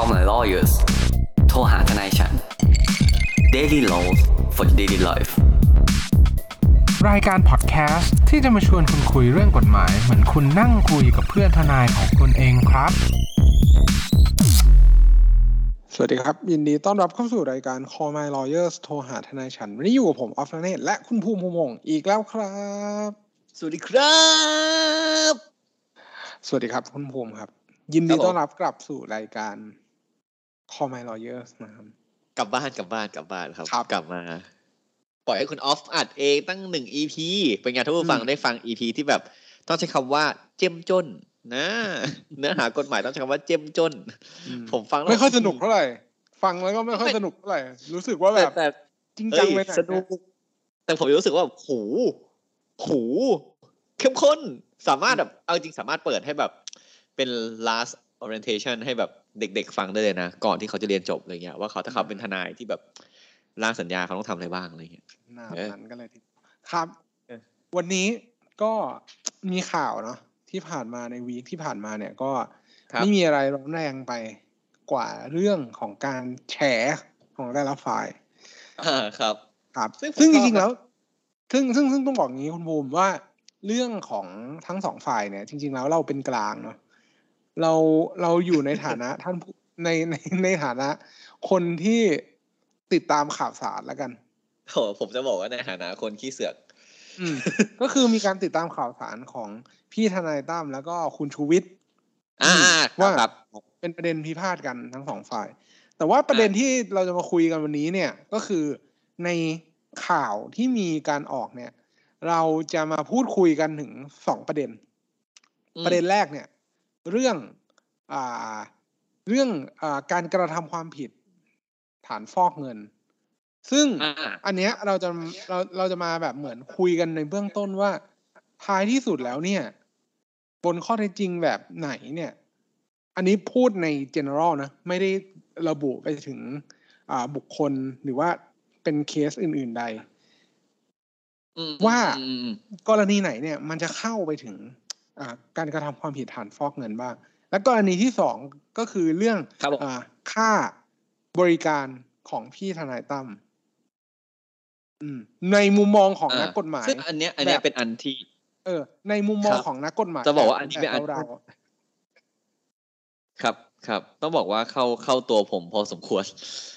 Call my lawyers โทรหาทนายฉัน Daily Laws for daily life รายการพอดแคสต์ที่จะมาชวนคุณคุยเรื่องกฎหมาย เหมือนคุณนั่งคุยกับเพื่อนทนายของคุณเองครับ สวัสดีครับ ยินดีต้อนรับเข้าสู่รายการ Call My Lawyers โทรหาทนายฉัน วันนี้อยู่กับผม ออฟนเนตและคุณภูมิภูมิวงศ์อีกแล้วครับ สวัสดีครับ สวัสดีครับคุณภูมิครับ ยินดีครับผมต้อนรับกลับสู่รายการ Call My Lawyers นะครับกลับบ้านกลับบ้านกลับบ้านครับครับกลับมา ปล่อยให้คุณออฟอัดเองตั้งหนึ่ง EP เป็นไงท่านผู้ฟังอืมได้ฟัง EP ที่แบบต้องใช้คำว่าเจ้มจนนะเนื้อหากฎหมายต้องใช้คำว่าเจ้มจน ผมฟังแล้วไม่ค่อยสนุกเท่าไหร่ ฟังแล้วก็ไม่ค่อยสนุกเท่าไหร่ รู้สึกว่าแบแต่บแต่จริงจังเอ้ยไปหน่อยสนุก แต่ผมรู้สึกว่าโหโหเข้มข้น สามารถแบบเอาจริงสามารถเปิดให้แบบเป็น last orientation ให้แบบ เด็ก ๆ ฟังได้เลยนะก่อนที่เขาจะเรียนจบอะไรเงี้ยว่าเขาถ้าเขาเป็นทนายที่แบบร่างสัญญาเขาต้องทำอะไรบ้างอะไรเงี้ยหน้าเออนั้นก็เลยทีครับเออวันนี้ก็มีข่าวเนาะที่ผ่านมาในวีคที่ผ่านมาเนี่ยก็ครับไม่มีอะไรร้อนแรงไปกว่าเรื่องของการแฉของแต่ละฝ่ายอ่าครับ ครับ ซึ่งผมซึ่งชจอบริงๆนะแล้ว ซึ่งซึ่งซึ่งต้องบอกงี้คุณภูมิว่าเรื่องของทั้งสองฝ่ายเนี่ย จริง ๆ แล้วเราเป็นกลางเนาะ เราเราอยู่ในฐานะท่านผู้ในในในฐานะ คนที่ติดตามข่าวสารแล้วกันโหผมจะบอกว่าในฐานะคนขี้เสือกอืมก็คือมีการติดตามข่าวสารของพี่ทนายตั้มแล้วก็คุณชูวิทย์อ่าว่าครับเป็นประเด็นพิพาทกันทั้งสองฝ่าย แต่ว่าประเด็นที่เราจะมาคุยกันวันนี้เนี่ยก็คือในข่าวที่มีการออกเนี่ย เราจะมาพูดคุยกันถึงสองประเด็นอืมประเด็นแรกเนี่ย เรื่องอ่าเรื่องอ่าการกระทำความผิดฐานฟอกเงิน ซึ่งอ่าอันเนี้ยเราจะเราเราจะมาแบบเหมือนคุยกันในเบื้องต้นว่า ท้ายที่สุดแล้วเนี่ย บนข้อเท็จจริงแบบไหนเนี่ย อันนี้พูดใน general นะ ไม่ได้ระบุไปถึงอ่าบุคคลหรือว่าเป็นเคสอื่น ๆ ใดอืมว่าอืมอืมกรณีไหนเนี่ย มันจะเข้าไปถึงอ่า การกระทำความผิดฐานฟอกเงินบ้าง และกรณีที่สองก็คือเรื่องครับผมอ่าค่าบริการของพี่ทนายตั้มอืมในมุมมองของนักกฎหมายซึ่งอันเนี้ย อันเนี้ยแบบเป็นอันที่ เออ ในมุมมองครับของนักกฎหมายจะบอกว่าแบบอันนี้เป็นอันแบบเราครับครับ ต้องบอกว่าเข้าเข้าตัวผมพอสมควร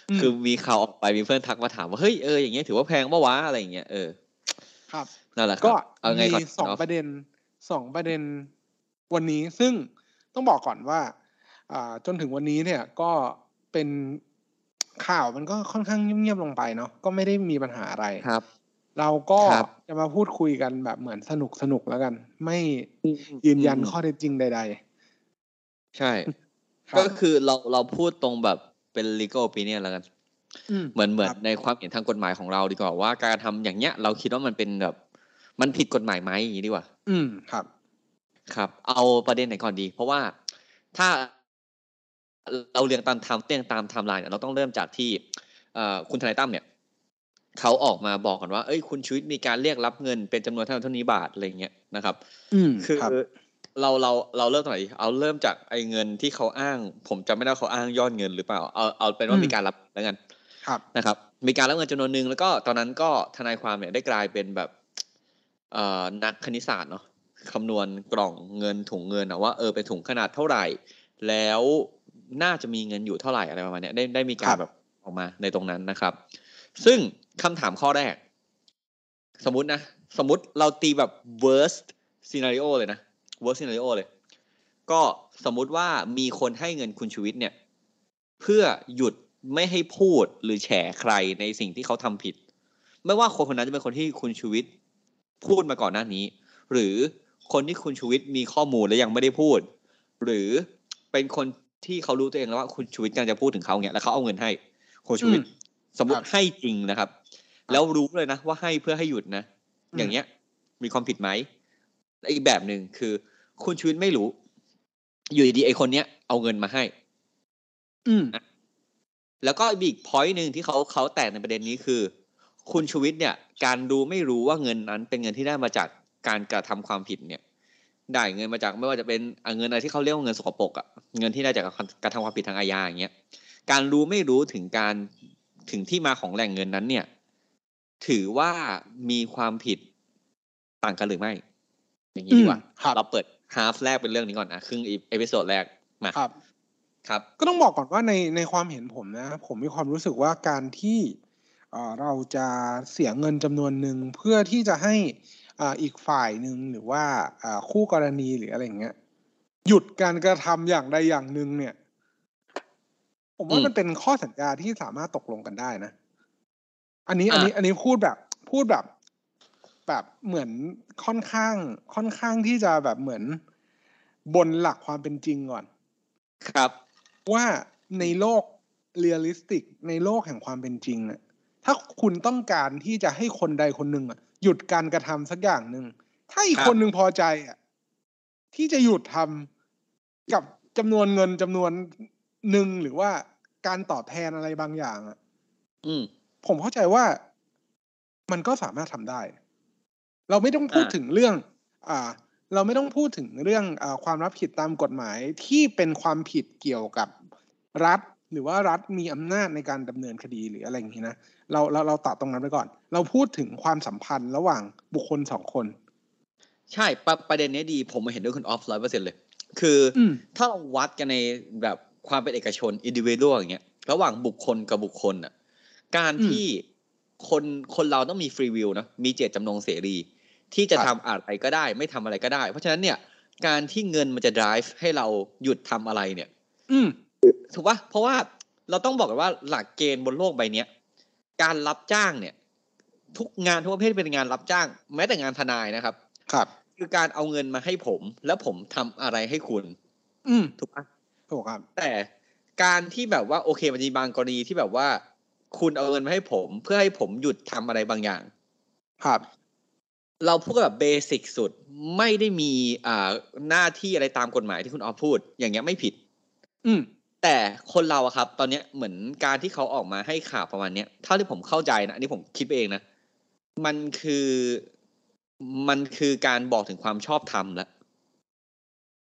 อืมคือมีข่าวออกไปมีเพื่อนทักมาถามว่าเฮ้ยเอออย่างเงี้ยถือว่าแพงปะวะอะไรอย่างเงี้ยเออครับนั่นแหละคก็รับเอาไงมีก่อนสองเนาะประเด็น สองประเด็นวันนี้ซึ่งต้องบอกก่อนว่าอ่าจนถึงวันนี้เนี่ยก็เป็นข่าวมันก็ค่อนข้างเงียบๆลงไปเนาะก็ไม่ได้มีปัญหาอะไรครับ เราก็ครับจะมาพูดคุยกันแบบเหมือนสนุกสนุกๆแล้วกัน ไม่ยืนยันข้อเท็จจริงใดใช่ๆก็คือเราเราพูดตรงแบบเป็น legal opinion แล้วกันมเหมือนเหมือนครับในความเห็นทางกฎหมายของเราดีกว่าว่าการทำอย่างเนี้ย เราคิดว่ามันเป็นแบบ มันผิดกฎหมายไหมอย่างนี้ดีกว่า อืมครับ ครับ เอาประเด็นไหนก่อนดี เพราะว่าถ้าเราเรียงตาม time เรียงตามไทม์ไลน์เนี่ยเราต้องเริ่มจากที่เอ่อคุณทนายตั้มเนี่ยเขาออกมาบอกก่อนว่า เอ้ย คุณชูวิทย์มีการเรียกรับเงินเป็นจำนวนเท่านั้นเท่านี้บาทอะไรเงี้ยนะครับ อืมคือครับเราเราเราเริ่มตรงไหนดีเอาเริ่มจากไอ้เงินที่เขาอ้าง ผมจำไม่ได้ว่าเขาอ้างยอดเงินหรือเปล่า เอาเอาเป็นว่าอืมมีการรับแล้วกันครับนะครับ มีการรับเงินจำนวนหนึ่งแล้วก็ตอนนั้นก็ทนายความเนี่ยได้กลายเป็นแบบเอ่อ นักคณิตศาสตร์เนาะคำนวณกล่องเงินถุงเงินอะว่าเออเป็นถุงขนาดเท่าไหร่ แล้วน่าจะมีเงินอยู่เท่าไหร่อะไรประมาณนี้ได้ได้มีการแบบออกมาในตรงนั้นนะครับ ซึ่งคำถามข้อแรก สมมตินะ สมมติเราตีแบบ worst scenario เลยนะ worst scenario เลย ก็สมมุติว่ามีคนให้เงินคุณชูวิทย์เนี่ย เพื่อหยุดไม่ให้พูดหรือแฉใครในสิ่งที่เขาทำผิด ไม่ว่าคนคนนั้นจะเป็นคนที่คุณชูวิทย์ พูดมาก่อนหน้านี้ หรือคนที่คุณชูวิทย์มีข้อมูลและยังไม่ได้พูด หรือเป็นคนที่เขารู้ตัวเองแล้วว่าคุณชูวิทย์กำลังจะพูดถึงเขาเนี่ยแล้วเขาเอาเงินให้คุณชูวิทย์สมมคติรับให้จริงนะครับ แล้วรู้เลยนะว่าให้เพื่อให้หยุดนะ อย่างเงี้ย มีความผิดไหมและอีกแบบหนึ่งคือ คุณชูวิทย์ไม่รู้ อยู่ดีๆไอ้คนเนี้ยเอาเงินมาให้ อืมแล้วก็อีกพอยต์หนึ่งที่เขาเขาแตกในประเด็นนี้คือ คุณชูวิทย์เนี่ย การดูไม่รู้ว่าเงินนั้น เป็นเงินที่ได้มาจากการกระทำความผิดเนี่ย ได้เงินมาจากไม่ว่าจะเป็นอะเงินอะไรที่เขาเรียกว่าเงินสกปรกอะเงินที่ได้จากการทำความผิดทางอาญาอย่างเงี้ยการรู้ไม่รู้ถึงการถึงที่มาของแหล่งเงินนั้นเนี่ย ถือว่ามีความผิดต่างกันหรือไม่ อย่างนี้ดีกว่าอืมครับเราเปิดhalf แรกเป็นเรื่องนี้ก่อนนะครึ่ง episode แรกมาครับ ครับ ก็ต้องบอกก่อนว่าในในความเห็นผมนะ ผมมีความรู้สึกว่าการที่ เอ่อเราจะเสียเงินจำนวนหนึ่งเพื่อที่จะให้อ่าอีกฝ่ายหนึ่งหรือว่าอ่าคู่กรณีหรืออะไรอย่างเงี้ยหยุดการกระทำอย่างใดอย่างหนึ่งเนี่ย ผมว่าอืมมันเป็นข้อสัญญาที่สามารถตกลงกันได้นะ อันนี้อะอันนี้อันนี้พูดแบบ พูดแบบ แบบเหมือนค่อนข้าง ค่อนข้างที่จะแบบเหมือนบนหลักความเป็นจริงก่อน ครับ ว่าในโลก realistic ในโลกแห่งความเป็นจริงเนี่ย ถ้าคุณต้องการที่จะให้คนใดคนหนึ่งอะหยุดการกระทำสักอย่างหนึ่งถ้าอีกครับคนหนึ่งพอใจอะที่จะหยุดทำกับจำนวนเงินจำนวนหนึ่งหรือว่าการตอบแทนอะไรบางอย่างอะ อืม ผมเข้าใจว่ามันก็สามารถทำได้ เราไม่ต้องพูดอ่าถึงเรื่อง อ่า เราไม่ต้องพูดถึงเรื่องอาความรับผิดตามกฎหมายที่เป็นความผิดเกี่ยวกับรัฐ หรือว่ารัฐมีอำนาจในการดำเนินคดีหรืออะไรอย่างนี้นะเราเราเราตัดตรงนั้นไปก่อน เราพูดถึงความสัมพันธ์ระหว่างบุคคลสองคน ใช่ประประเด็นนี้ดีผมเห็นด้วยคุณออฟร้อยเปอร์เซ็นเลย คืออืมถ้าเราวัดกันในแบบความเป็นเอกชนอินดิวิ u a l อย่างเงี้ยระหว่างบุคคลกับบุคคลอะการอืมที่คนคนเราต้องมี free will นะมีเจตจำนงเสรี ที่จะทำรับอะไรก็ได้ ไม่ทำอะไรก็ได้ เพราะฉะนั้นเนี่ยการที่เงินมันจะ drive ให้เราหยุดทำอะไรเนี่ย อืม ถูกปะเพราะว่าเราต้องบอกกันว่าหลักเกณฑ์บนโลกใบเนี้ยการรับจ้างเนี่ย ทุกงานทุกประเภทเป็นงานรับจ้าง แม้แต่งานทนายนะครับ ครับ คือการเอาเงินมาให้ผม แล้วผมทำอะไรให้คุณ อืมถูกปะถูกครับ แต่การที่แบบว่าโอเคมันมีบางกรณีที่แบบว่า คุณเอาเงินมาให้ผม เพื่อให้ผมหยุดทำอะไรบางอย่าง ครับ เราพูดกันแบบเบสิกสุดไม่ได้มีอ่าหน้าที่อะไรตามกฎหมายที่คุณออฟพูด อย่างเงี้ยไม่ผิด อืม แต่คนเราอะครับ ตอนเนี้ยเหมือนการที่เขาออกมาให้ข่าวประมาณเนี้ยเท่าที่ผมเข้าใจนะอันนี้ผมคิดไปเองนะ มันคือมันคือการบอกถึงความชอบธรรมแล้ว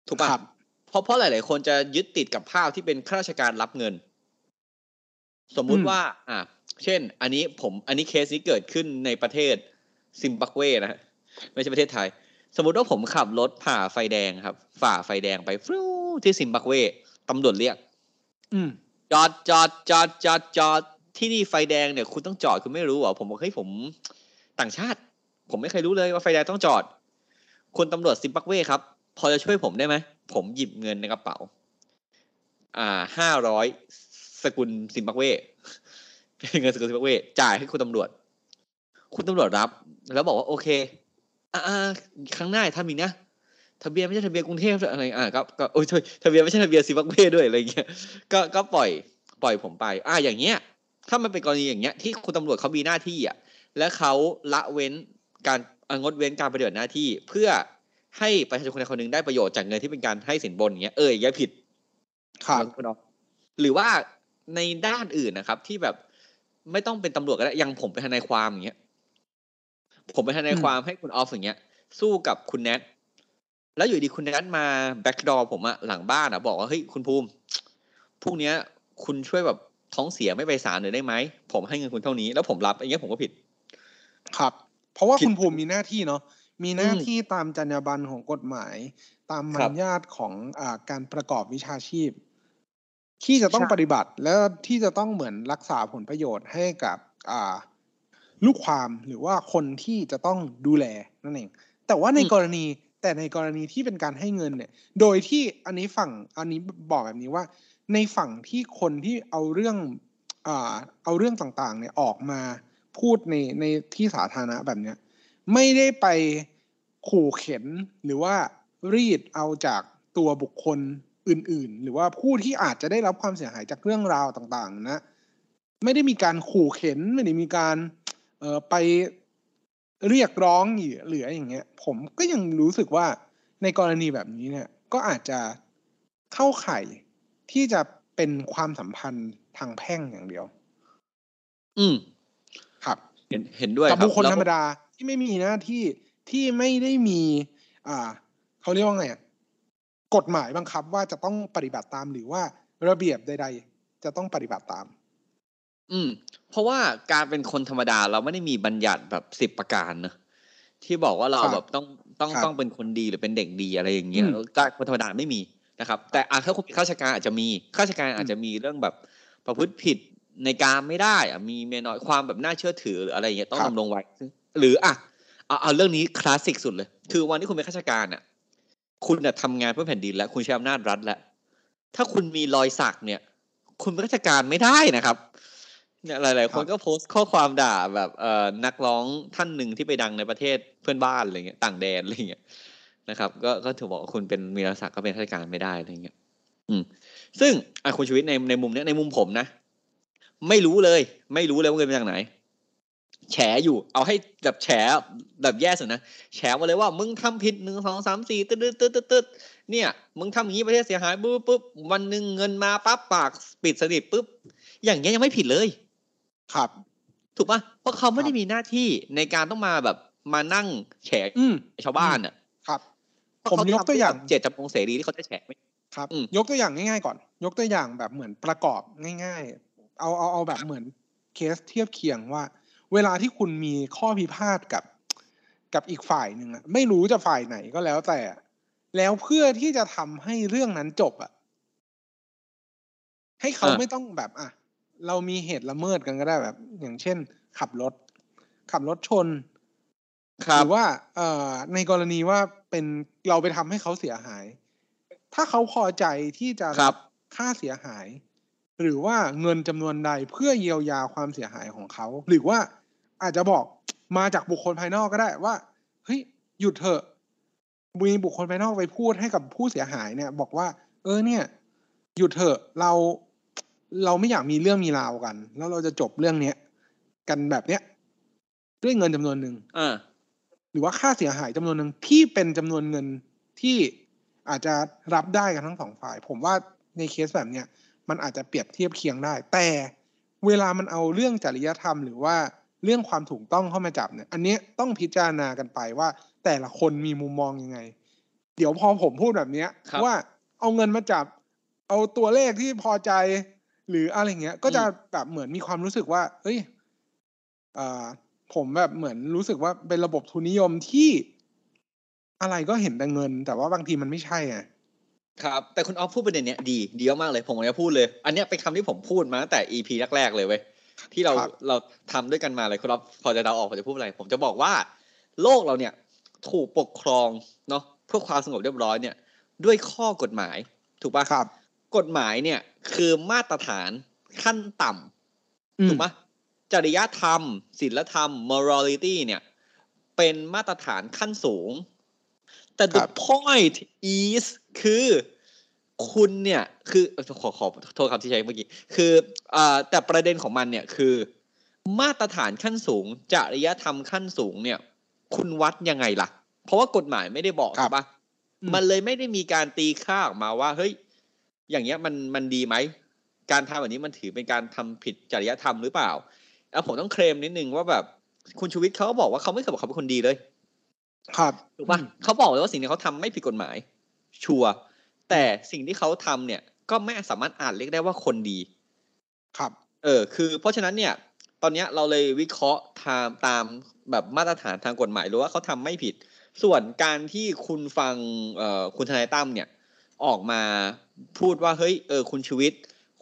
ถูกปะครับเพราะเพราะหลาย ๆ คนจะยึดติดกับภาพที่เป็นข้าราชการรับเงิน สมมุติอืมว่า อะเช่น อันนี้ผมอันนี้เคสนี้เกิดขึ้นในประเทศซิมบับเวนะฮะไม่ใช่ประเทศไทย สมมุติว่าผมขับรถผ่าไฟแดงครับ ฝ่าไฟแดงไปฟรูที่ซิมบับเวตำรวจเรียกอืม จอดจอดจอดจอดจอดที่นี่ไฟแดงเนี่ยคุณต้องจอดคุณไม่รู้เหรอผมบอกเฮ้ยผมต่างชาติ ผมไม่เคยรู้เลยว่าไฟแดงต้องจอด คุณตำรวจซิมบับเวครับ พอจะช่วยผมได้ไหมผมหยิบเงินในกระเป๋า อ่าห้าร้อยสกุลซิมบับเวเป็นเงินสกุลซิมบับเวจ่ายให้คุณตำรวจ คุณตำรวจรับ แล้วบอกว่าโอเค อ่าครั้งหน้าทำอีกนะ ทะเบียนไม่ใช่ทะเบียนกรุงเทพด้วยอะไรอ่าก็ก็โอ้ยโทษทะเบียนไม่ใช่ทะเบียนซิมบับเวด้วยอะไรอย่างเงี้ยก็ก็ปล่อยปล่อยผมไป อ่าอย่างเงี้ย ถ้ามันเป็นกรณีอย่างเงี้ย ที่คุณตำรวจเขามีหน้าที่อะและเขาละเว้นการอ่างดเว้นการปฏิบัติหน้าที่ เพื่อให้ประชาชนคนใดคนหนึ่งได้ประโยชน์จากเงินที่เป็นการให้สินบนอย่างเงี้ยเอออย่างเงี้ยผิดครับคุณอ๊อฟหรือว่าในด้านอื่นนะครับ ที่แบบไม่ต้องเป็นตำรวจก็ได้อยังผมเป็นทนายความอย่างเงี้ยผมเป็นทนายอืมความให้คุณออฟอย่างเงี้ย สู้กับคุณแนท แล้วอยู่ดีคุณแนทมาแบ็กดอร์ผมอะหลังบ้านอะบอกว่าเฮ้ยคุณภูมิพรุ่งเนี้ยคุณช่วยแบบท้องเสียไม่ไปศาลหน่อยได้ไหมผมให้เงินคุณเท่านี้แล้วผมรับอย่างเงี้ยผมก็ผิด ครับ เพราะว่าผิดคุณภูมิมีหน้าที่เนาะมีหน้าอืมที่ตามจรรยาบรรณของกฎหมาย ตามมัครัญบญาติของอาการประกอบวิชาชีพ ที่จะต้องใช่ปฏิบัติแล้วที่จะต้องเหมือนรักษาผลประโยชน์ให้กับอ่าลูกความหรือว่าคนที่จะต้องดูแลนั่นเองแต่ว่าในกรณี แต่ในกรณีที่เป็นการให้เงินเนี่ย โดยที่อันนี้ฝั่งอันนี้บอกแบบนี้ว่า ในฝั่งที่คนที่เอาเรื่องเอาเรื่องต่างๆ เนี่ยออกมาพูดในในที่สาธารณะแบบเนี้ยไม่ได้ไปขู่เข็นหรือว่ารีดเอาจากตัวบุคคลอื่น ๆ หรือว่าผู้ที่อาจจะได้รับความเสียหายจากเรื่องราวต่าง ๆ นะ ไม่ได้มีการขู่เข็นไม่ได้มีการเอ่อไป เรียกร้องหรือหรืออะไรอย่างเงี้ย ผมก็ยังรู้สึกว่าในกรณีแบบนี้เนี่ย ก็อาจจะเข้าข่ายที่จะเป็นความสัมพันธ์ทางแพ่งอย่างเดียว อืม ครับ เห็นเห็นด้วยกับรับบุคคลแล้วธรรมดาที่ไม่มีหน้าที่ที่ไม่ได้มี อ่าเขาเรียกว่าไงอะกฎหมายบังคับว่าจะต้องปฏิบัติตามหรือว่าระเบียบใด ๆ จะต้องปฏิบัติตาม อืม เพราะว่าการเป็นคนธรรมดาเราไม่ได้มีบัญญัติแบบสิบประการนะที่บอกว่าเราครับแบบต้องต้องครับต้องเป็นคนดีหรือเป็นเด็กดีอะไรอย่างเงี้ยอืมการคนธรรมดาไม่มีนะครับ แต่อาถ้าคนเป็นข้าราชการอาจจะมีข้าราชการอาจจะมีเรื่องแบบประพฤติผิดในการไม่ได้อะมีเมียน้อยความแบบน่าเชื่อถือหรืออะไรอย่างเงี้ยต้องครับดำรงไว้ซึ่งหรืออะเอาเอาเรื่องนี้คลาสสิกสุดเลย คือวันที่คุณเป็นข้าราชการอะ คุณน่ะทำงานเพื่อแผ่นดินแล้ว คุณใช้อำนาจรัฐแล้วถ้าคุณมีรอยสักเนี่ย คุณเป็นราชการไม่ได้นะครับ เนี่ยหลาย ๆ คนก็โพสต์ข้อความด่าแบบเอ่อนักร้องท่านหนึ่งที่ไปดังในประเทศเพื่อนบ้านอะไรเงี้ยต่างแดนอะไรเงี้ยนะครับ ก็ก็ถือบอกว่าคุณเป็นมีรอยสักก็เป็นข้าราชการไม่ได้อะไรเงี้ย อืม ซึ่งอะคุณชีวิตในในมุมเนี้ยในมุมผมนะไม่รู้เลย ไม่รู้เลยว่าเงินมาจากไหน แฉอยู่ เอาให้แบบแฉแบบแย่สุดนะแฉมาเลยว่ามึงทำผิดหนึ่งสองสามสี่ตึ๊ดตึ๊ดตึ๊ดตึ๊ดตืดเนี่ย มึงทำอย่างนี้ประเทศเสียหายปุ๊บปุ๊บวันหนึ่งเงินมาปั๊บปากปิดสนิทปุ๊บอย่างเงี้ยยังไม่ผิดเลย ครับ ถูกปะเพราะเขาไม่ครับได้มีหน้าที่ในการต้องมาแบบมานั่งแฉอืมชาวบ้านอะ ครับเพราะผมเขายกตัวอย่างทำเพื่เจตจำนงเสรีที่เขาจะแฉไม่ครับอืมยกตัวอย่างง่ายๆก่อน ยกตัวอย่างแบบเหมือนประกอบง่าย ๆ เอาเอาเอาแบบเหมือนเคสเทียบเคียงว่า เวลาที่คุณมีข้อพิพาทกับ กับอีกฝ่ายหนึ่งอะไม่รู้จะฝ่ายไหนก็แล้วแต่ แล้วเพื่อที่จะทำให้เรื่องนั้นจบอะให้เขาอะไม่ต้องแบบอะ เรามีเหตุละเมิดกันก็ได้แบบ อย่างเช่น ขับรถ ขับรถชนครัหบรือว่าเอ่อในกรณีว่าเป็นเราไปทำให้เขาเสียหาย ถ้าเขาพอใจที่จะครับค่าเสียหาย หรือว่าเงินจำนวนใดเพื่อเยียวยาความเสียหายของเขา หรือว่าอาจจะบอกมาจากบุคคลภายนอกก็ได้ว่าเฮ้ยหยุดเถอะมีบุคคลภายนอกไปพูดให้กับผู้เสียหายเนี่ย บอกว่า เออเนี่ย หยุดเถอะเรา เราไม่อยากมีเรื่องมีราวกัน แล้วเราจะจบเรื่องเนี้ยกันแบบเนี้ยด้วยเงินจำนวนหนึ่งอ่าหรือว่าค่าเสียหายจำนวนหนึ่งที่เป็นจำนวนเงินที่อาจจะรับได้กันทั้งสองฝ่าย ผมว่าในเคสแบบเนี้ยมันอาจจะเปรียบเทียบเคียงได้ แต่เวลามันเอาเรื่องจริยธรรม หรือว่าเรื่องความถูกต้องเข้ามาจับเนี่ย อันเนี้ยต้องพิจารณากันไปว่า แต่ละคนมีมุมมองยังไง เดี๋ยวพอผมพูดแบบเนี้ยครับว่าเอาเงินมาจับ เอาตัวเลขที่พอใจ หรืออะไรเงี้ย ก็จะแบบเหมือนมีความรู้สึกว่า เอ้ยอ่าผมแบบเหมือนรู้สึกว่าเป็นระบบทุนนิยมที่อะไรก็เห็นแต่เงิน แต่ว่าบางทีมันไม่ใช่ไงครับ แต่คุณออฟพูดประเด็นเนี้ยดีดีมากๆเลย ผมจะพูดเลย อันเนี้ยเป็นคำที่ผมพูดมาตั้งแต่ EP แรกๆเลยเว้ยที่เราครับเราทำด้วยกันมาเลยคุณออฟพอจะเดาออกผมจะพูดอะไร ผมจะบอกว่า โลกเราเนี่ยถูกปกครองเนาะเพื่อความสงบเรียบร้อยเนี่ย ด้วยข้อกฎหมาย ถูกปะครับ กฎหมายเนี่ย คือมาตรฐานขั้นต่ำอืมถูกไหมจริยธรรมศีลธรรม morality เนี่ย เป็นมาตรฐานขั้นสูง แต่ the ครับ point is คือคุณเนี่ย คือเอ่อขอขอโทษคำที่ใช้เมื่อกี้ คืออ่าแต่ประเด็นของมันเนี่ยคือ มาตรฐานขั้นสูงจริยธรรมขั้นสูงเนี่ย คุณวัดยังไงล่ะ เพราะว่ากฎหมายไม่ได้บอกครับใช่ปะอืมมันเลยไม่ได้มีการตีค่าออกมาว่า เฮ้ย อย่างเงี้ยมันมันดีไหมการทำแบบนี้มันถือเป็นการทำผิดจริยธรรมหรือเปล่าแล้วผมต้องเคลมนิดนึงว่าแบบคุณชูวิทย์เขาก็บอกว่าเขาไม่เคยบอกเขาเป็นคนดีเลย ครับถูกปะเขาบอกเลยว่าสิ่งที่เขาทำไม่ผิดกฎหมาย ชัวร์แต่สิ่งที่เขาทำเนี่ย ก็ไม่สามารถอ่านเรียกได้ว่าคนดี ครับ เออ คือ เพราะฉะนั้นเนี่ย ตอนเนี้ยเราเลยวิเคราะห์ตามตามแบบมาตรฐานทางกฎหมายหรือว่าเขาทำไม่ผิด ส่วนการที่คุณฟังเอ่อคุณทนายตั้มเนี่ย ออกมาพูดว่าเฮ้ยเออคุณชีวิต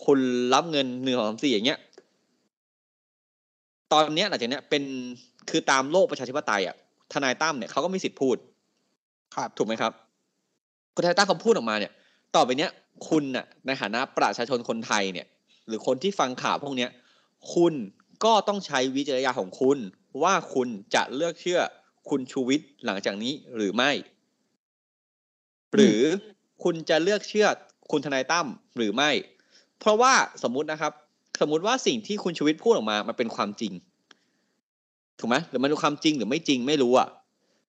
คุณรับเงินหนึ่งสองสามสี่อย่างเงี้ย ตอนเนี้ยหลังจากเนี้ยเป็นคือตามโลกประชาธิปไตยอะทนายตั้มเนี่ยเขาก็มีสิทธิ์พูด ครับถูกไหมครับคุณทนายตั้มเขาพูดออกมาเนี่ย ต่อไปเนี้ย คุณน่ะในฐานะประชาชนคนไทยเนี่ย หรือคนที่ฟังข่าวพวกเนี้ย คุณก็ต้องใช้วิจารณญาณของคุณ ว่าคุณจะเลือกเชื่อคุณชูวิทย์หลังจากนี้หรือไม่ หรือ คุณจะเลือกเชื่อคุณทนายตั้มหรือไม่ เพราะว่าสมมุตินะครับ สมมุติว่าสิ่งที่คุณชูวิทย์พูดออกมา มันเป็นความจริง ถูกไหมหรือมันเป็นความจริงหรือไม่จริงไม่รู้อะ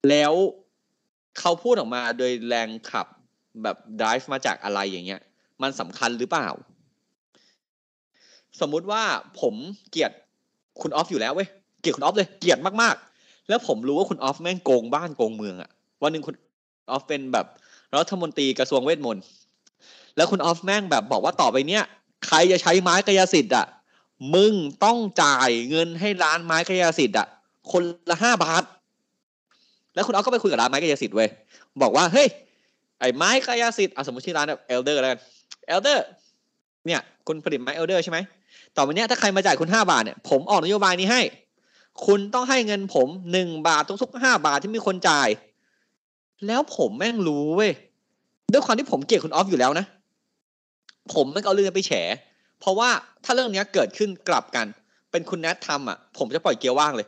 แล้วเขาพูดออกมาโดยแรงขับแบบ drive มาจากอะไรอย่างเงี้ย มันสำคัญหรือเปล่า สมมุติว่าผมเกลียดคุณออฟอยู่แล้วเว้ย เกลียดคุณออฟเลย เกลียดมากๆ แล้วผมรู้ว่าคุณออฟแม่งโกงบ้านโกงเมืองอะวันหนึ่งคุณออฟเป็นแบบ รัฐมนตรีกระทรวงเวทมนต์แล้วคุณออฟแม่งแบบบอกว่าต่อไปเนี้ยใครจะใช้ไม้กายสิทธิ์อะมึงต้องจ่ายเงินให้ร้านไม้กายสิทธิ์อะคนละห้าบาท แล้วคุณออฟก็ไปคุยกับร้านไม้กายสิทธิ์เว้ยบอกว่าเฮ้ยไอ้ไม้กายสิทธิ์อะสมมติชื่อร้านแบบ Elder แล้วกัน Elder เนี่ยคุณผลิตไม้ Elder ใช่ไหมต่อไปเนี้ยถ้าใครมาจ่ายคุณห้าบาทเนี่ยผมออกนโยบายนี้ให้ คุณต้องให้เงินผมหนึ่งบาททุกๆห้าบาทที่มีคนจ่าย แล้วผมแม่งรู้เว้ยด้วยความที่ผมเกลียดคุณออฟอยู่แล้วนะ ผมแม่งเอาเรื่องนี้ไปแฉ เพราะว่าถ้าเรื่องเนี้ยเกิดขึ้นกลับกัน เป็นคุณแนททำอะ ผมจะปล่อยเกียร์ว่างเลย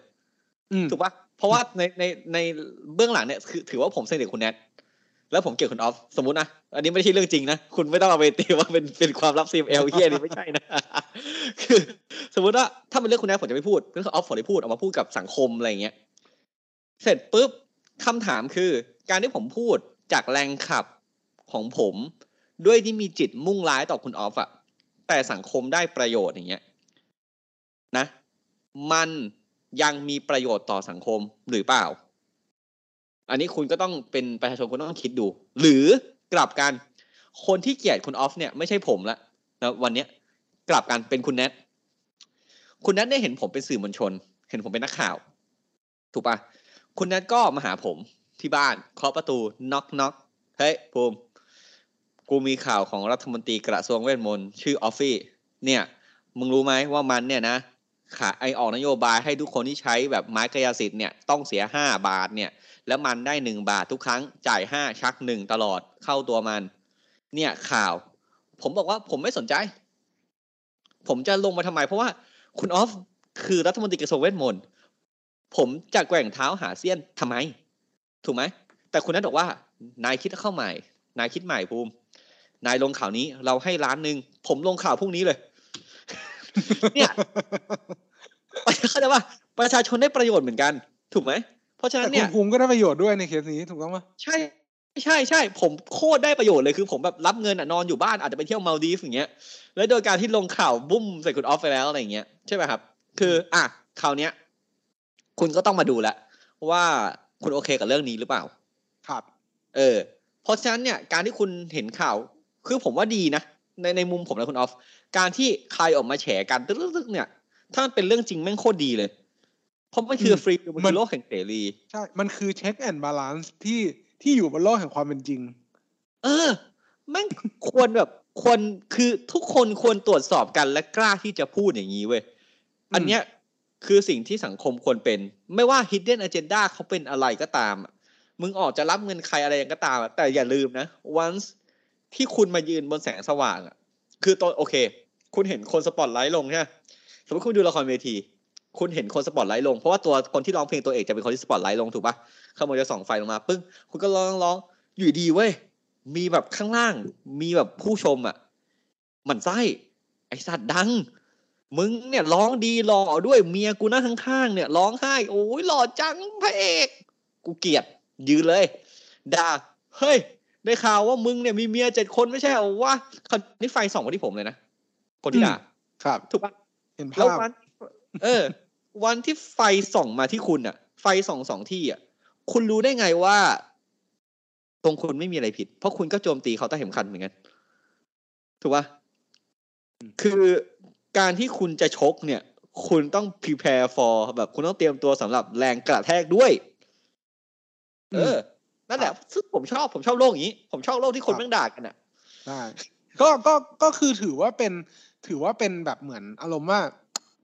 อืมถูกปะเพราะว่าในในในเบื้องหลังเนี่ยคือถือว่าผมสนิทกับคุณแนทแล้วผมเกลียดคุณออฟสมมตินะอันนี้ไม่ใช่เรื่องจริงนะคุณไม่ต้องเอาไปตีว่าเป็นเป็นความลับซีเอลเฮียนี่ไม่ใช่นะคือ สมมติว่าถ้าเป็นเรื่องคุณแนทผมจะไม่พูดเรื่องออฟผมจะพูดออกมาพูดกับสังคมอะไรอย่างเงี้ยเสร็จปุ๊บคำถามคือ การที่ผมพูดจากแรงขับของผม ด้วยที่มีจิตมุ่งร้ายต่อคุณออฟอะแต่สังคมได้ประโยชน์อย่างเงี้ยนะ มันยังมีประโยชน์ต่อสังคมหรือเปล่า อันนี้คุณก็ต้องเป็นประชาชนคุณต้องคิดดู หรือกลับกัน คนที่เกลียดคุณออฟเนี่ยไม่ใช่ผมละนะวันเนี้ยกลับกันเป็นคุณแนทคุณแนทได้เห็นผมเป็นสื่อมวลชน เห็นผมเป็นนักข่าว ถูกปะคุณแนทก็มาหาผม ที่บ้านเคาะประตูน็อกน็อกเฮ้ยภูมิกูมีข่าวของรัฐมนตรีกระทรวงเวทมนต์ชื่อออฟฟี่เนี่ย มึงรู้ไหมว่ามันเนี่ยนะขาไอออกนโยบายให้ทุกคนที่ใช้แบบไม้กายสิทธิ์เนี่ยต้องเสียห้าบาทเนี่ย แล้วมันได้หนึ่งบาททุกครั้งจ่ายห้าชักหนึ่งตลอดเข้าตัวมัน เนี่ยข่าว ผมบอกว่าผมไม่สนใจ ผมจะลงมาทำไม เพราะว่าคุณออฟคือรัฐมนตรีกระทรวงเวทมนต์ผมจะแกว่งเท้าหาเสี้ยนทำไม ถูกไหม แต่คุณนัทบอกว่า นายคิดเข้าใหม่ นายคิดใหม่ภูมิ นายลงข่าวนี้ เราให้ล้านหนึ่งผมลงข่าวพรุ่งนี้เลย เนี่ยเข้าใจว่าประชาชนได้ประโยชน์เหมือนกัน ถูกไหม เพราะฉะนั้แต่นคุเนี่ณยภูมิก็ได้ประโยชน์ด้วยในเคสนี้ถูกต้องปะใช่ใช่ใช่ผมโคตรได้ประโยชน์เลยคือผมแบบรับเงินอะนอนอยู่บ้านอาจจะไปเที่ยวมาลดีฟอย่างเงี้ย แล้วโดยการที่ลงข่าวบุ้มใส่คุณออฟไปแล้วอะไรอย่างเงี้ยใช่ไหมครับ คือ อะคราวเนี้ย คุณก็ต้องมาดูแล้วว่า คุณโอเคกับเรื่องนี้หรือเปล่า ครับ เออ เพราะฉะนั้นเนี่ยการที่คุณเห็นข่าว คือผมว่าดีนะในในมุมผมนะคุณออฟ การที่ใครออกมาแฉกันตึ๊กๆเนี่ย ถ้ามันเป็นเรื่องจริงแม่งโคตรดีเลย เพราะมันคือฟรีมันมัคือนโลกแห่งเสรี ใช่ มันคือ check and balance ที่ที่อยู่บนโลกแห่งความเป็นจริง เออ แม่งควรแบบควรคือทุกคนควรตรวจสอบกันและกล้าที่จะพูดอย่างนี้เว้ย อันเนี้ย คือสิ่งที่สังคมควรเป็น ไม่ว่า hidden agenda เขาเป็นอะไรก็ตาม มึงออกจะรับเงินใครอะไรก็ตาม แต่อย่าลืมนะ once ที่คุณมายืนบนแสงสว่างอะ คือตัวโอเค คุณเห็นคนสปอตไลท์ลงใช่ไหมสมมติคุณดูละครเวที คุณเห็นคนสปอตไลท์ลง เพราะว่าตัวคนที่ร้องเพลงตัวเอกจะเป็นคนที่สปอตไลท์ลงถูกปะขโมยจะส่องไฟลงมาปึ้ง คุณก็ร้องร้องอยู่ดีเว้ย มีแบบข้างล่าง มีแบบผู้ชมอะหมันไส้ ไอสัตว์ดัง มึงเนี่ยร้องดีหล่อด้วยเมียกูนั่งข้างๆเนี่ยร้องไห้โอ้ยหล่อจังพระเอก กูเกลียดยืนเลยด่าเฮ้ย ได้ข่าวว่ามึงเนี่ยมีเมียเจ็ดคนไม่ใช่เหรอวะคนนี้ไฟส่องมาที่ผมเลยนะคนที่ด่าครับ ถูกปะเห็นแล้วภาพวันเออ วันที่ไฟส่องมาที่คุณอะ ไฟส่องสองที่อะ คุณรู้ได้ไงว่า ตรงคุณไม่มีอะไรผิด เพราะคุณก็โจมตีเขาใต้เข็มขัดเหมือนกันถูกปะคือ การที่คุณจะชกเนี่ย คุณต้อง prepare for แบบคุณต้องเตรียมตัวสำหรับแรงกระแทกด้วย เออ นั่นแหละซึ่งผมชอบผมชอบโลกอย่างนี้ ผมชอบโลกที่คนแม่งด่ากันอะใช่ก็ก็ก็คือถือว่าเป็นถือว่าเป็นแบบเหมือนอารมณ์ว่า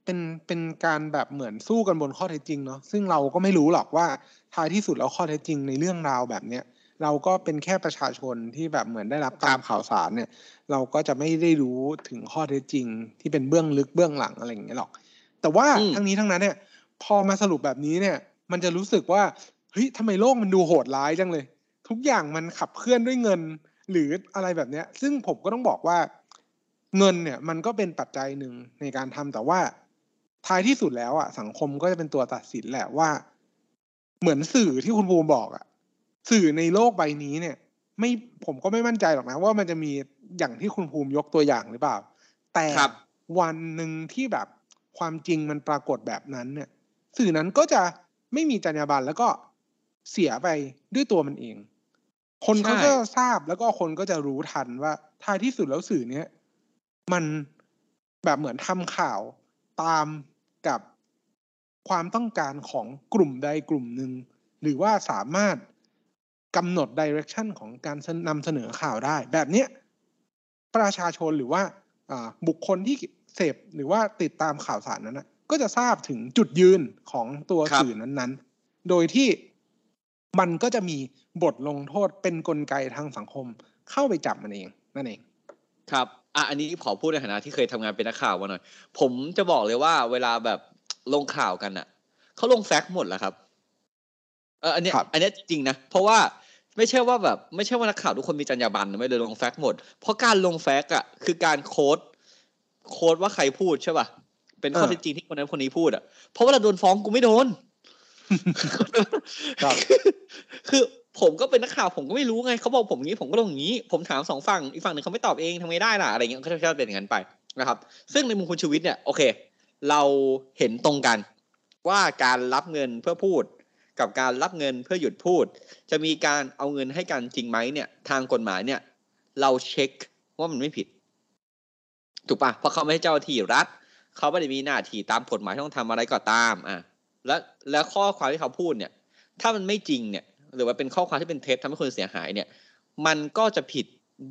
เป็นเป็นการแบบเหมือนสู้กันบนข้อเท็จจริงเนาะซึ่งเราก็ไม่รู้หรอกว่าท้ายที่สุดแล้วข้อเท็จจริงในเรื่องราวแบบเนี้ย เราก็เป็นแค่ประชาชนที่แบบเหมือนได้รับตามข่าวสารเนี่ย เราก็จะไม่ได้รู้ถึงข้อเท็จจริง ที่เป็นเบื้องลึกเบื้องหลังอะไรอย่างเงี้ยหรอก แต่ว่าอืมทั้งนี้ทั้งนั้นเนี่ย พอมาสรุปแบบนี้เนี่ย มันจะรู้สึกว่าเฮ้ยทำไมโลกมันดูโหดร้ายจังเลย ทุกอย่างมันขับเคลื่อนด้วยเงินหรืออะไรแบบเนี้ย ซึ่งผมก็ต้องบอกว่าเงินเนี่ย มันก็เป็นปัจจัยหนึ่งในการทำแต่ว่าท้ายที่สุดแล้วอะสังคมก็จะเป็นตัวตัดสินแหละว่า เหมือนสื่อที่คุณภูมิบอกอะ สื่อในโลกใบนี้เนี่ย ไม่ผมก็ไม่มั่นใจหรอกนะ ว่ามันจะมีอย่างที่คุณภูมิยกตัวอย่างหรือเปล่า แต่ครับวันหนึ่งที่แบบความจริงมันปรากฏแบบนั้นเนี่ย สื่อนั้นก็จะไม่มีจรรยาบรรณแล้วก็เสียไปด้วยตัวมันเอง คนเขาใช่ก็ทราบแล้วก็คนก็จะรู้ทันว่าท้ายที่สุดแล้วสื่อเนี้ยมันแบบเหมือนทำข่าวตามกับความต้องการของกลุ่มใดกลุ่มหนึ่ง หรือว่าสามารถ กำหนดดิเรกชันของการนำเสนอข่าวได้ แบบเนี้ยประชาชนหรือว่าอ่าบุคคลที่เสพหรือว่าติดตามข่าวสารนั้นนะก็จะทราบถึงจุดยืนของตัวครับสื่อนั้นๆ โดยที่มันก็จะมีบทลงโทษเป็นกลไกทางสังคมเข้าไปจับมันเองนั่นเอง ครับอะอันนี้ขอพูดในฐานะที่เคยทำงานเป็นนักข่าวมาหน่อย ผมจะบอกเลยว่าเวลาแบบลงข่าวกันอะเขาลง fact หมดแล้วครับ เอออันเนี้ยครับอันเนี้ยจริงนะ เพราะว่า ไม่ใช่ว่าแบบไม่ใช่ว่านักข่าวทุกคนมีจรรยาบรรณนะไม่เลยลง fact หมด เพราะการลง fact อะคือการ quote quote ว่าใครพูดใช่ป่ะเป็นข้อเออเท็จจริงที่คนนั้นคนนี้พูดอะเพราะเวลาโดนฟ้องกูไม่โดนครับคือผมก็เป็นนักข่าวผมก็ไม่รู้ไงเขาบอกผมอย่างนี้ผมก็ลงอย่างนี้ ผมถามสองฝั่งอีกฝั่งหนึ่งเขาไม่ตอบเองทำไงได้ล่ะอะไรเงี้ยก็จะเป็นอย่างนั้นไปนะครับ ซึ่งในมุมคุณชูวิทย์เนี่ยโอเค เราเห็นตรงกันว่าการรับเงินเพื่อพูด กับการรับเงินเพื่อหยุดพูด จะมีการเอาเงินให้กันจริงไหมเนี่ยทางกฎหมายเนี่ย เราเช็คว่ามันไม่ผิด ถูกปะเพราะเขาไม่ใช่เจ้าหน้าที่รัฐเขาไม่ได้มีหน้าที่ตามกฎหมายที่ต้องทำอะไรก็ตามอะและแล้วข้อความที่เขาพูดเนี่ย ถ้ามันไม่จริงเนี่ย หรือว่าเป็นข้อความที่เป็นเท็จทำให้คนเสียหายเนี่ย มันก็จะผิด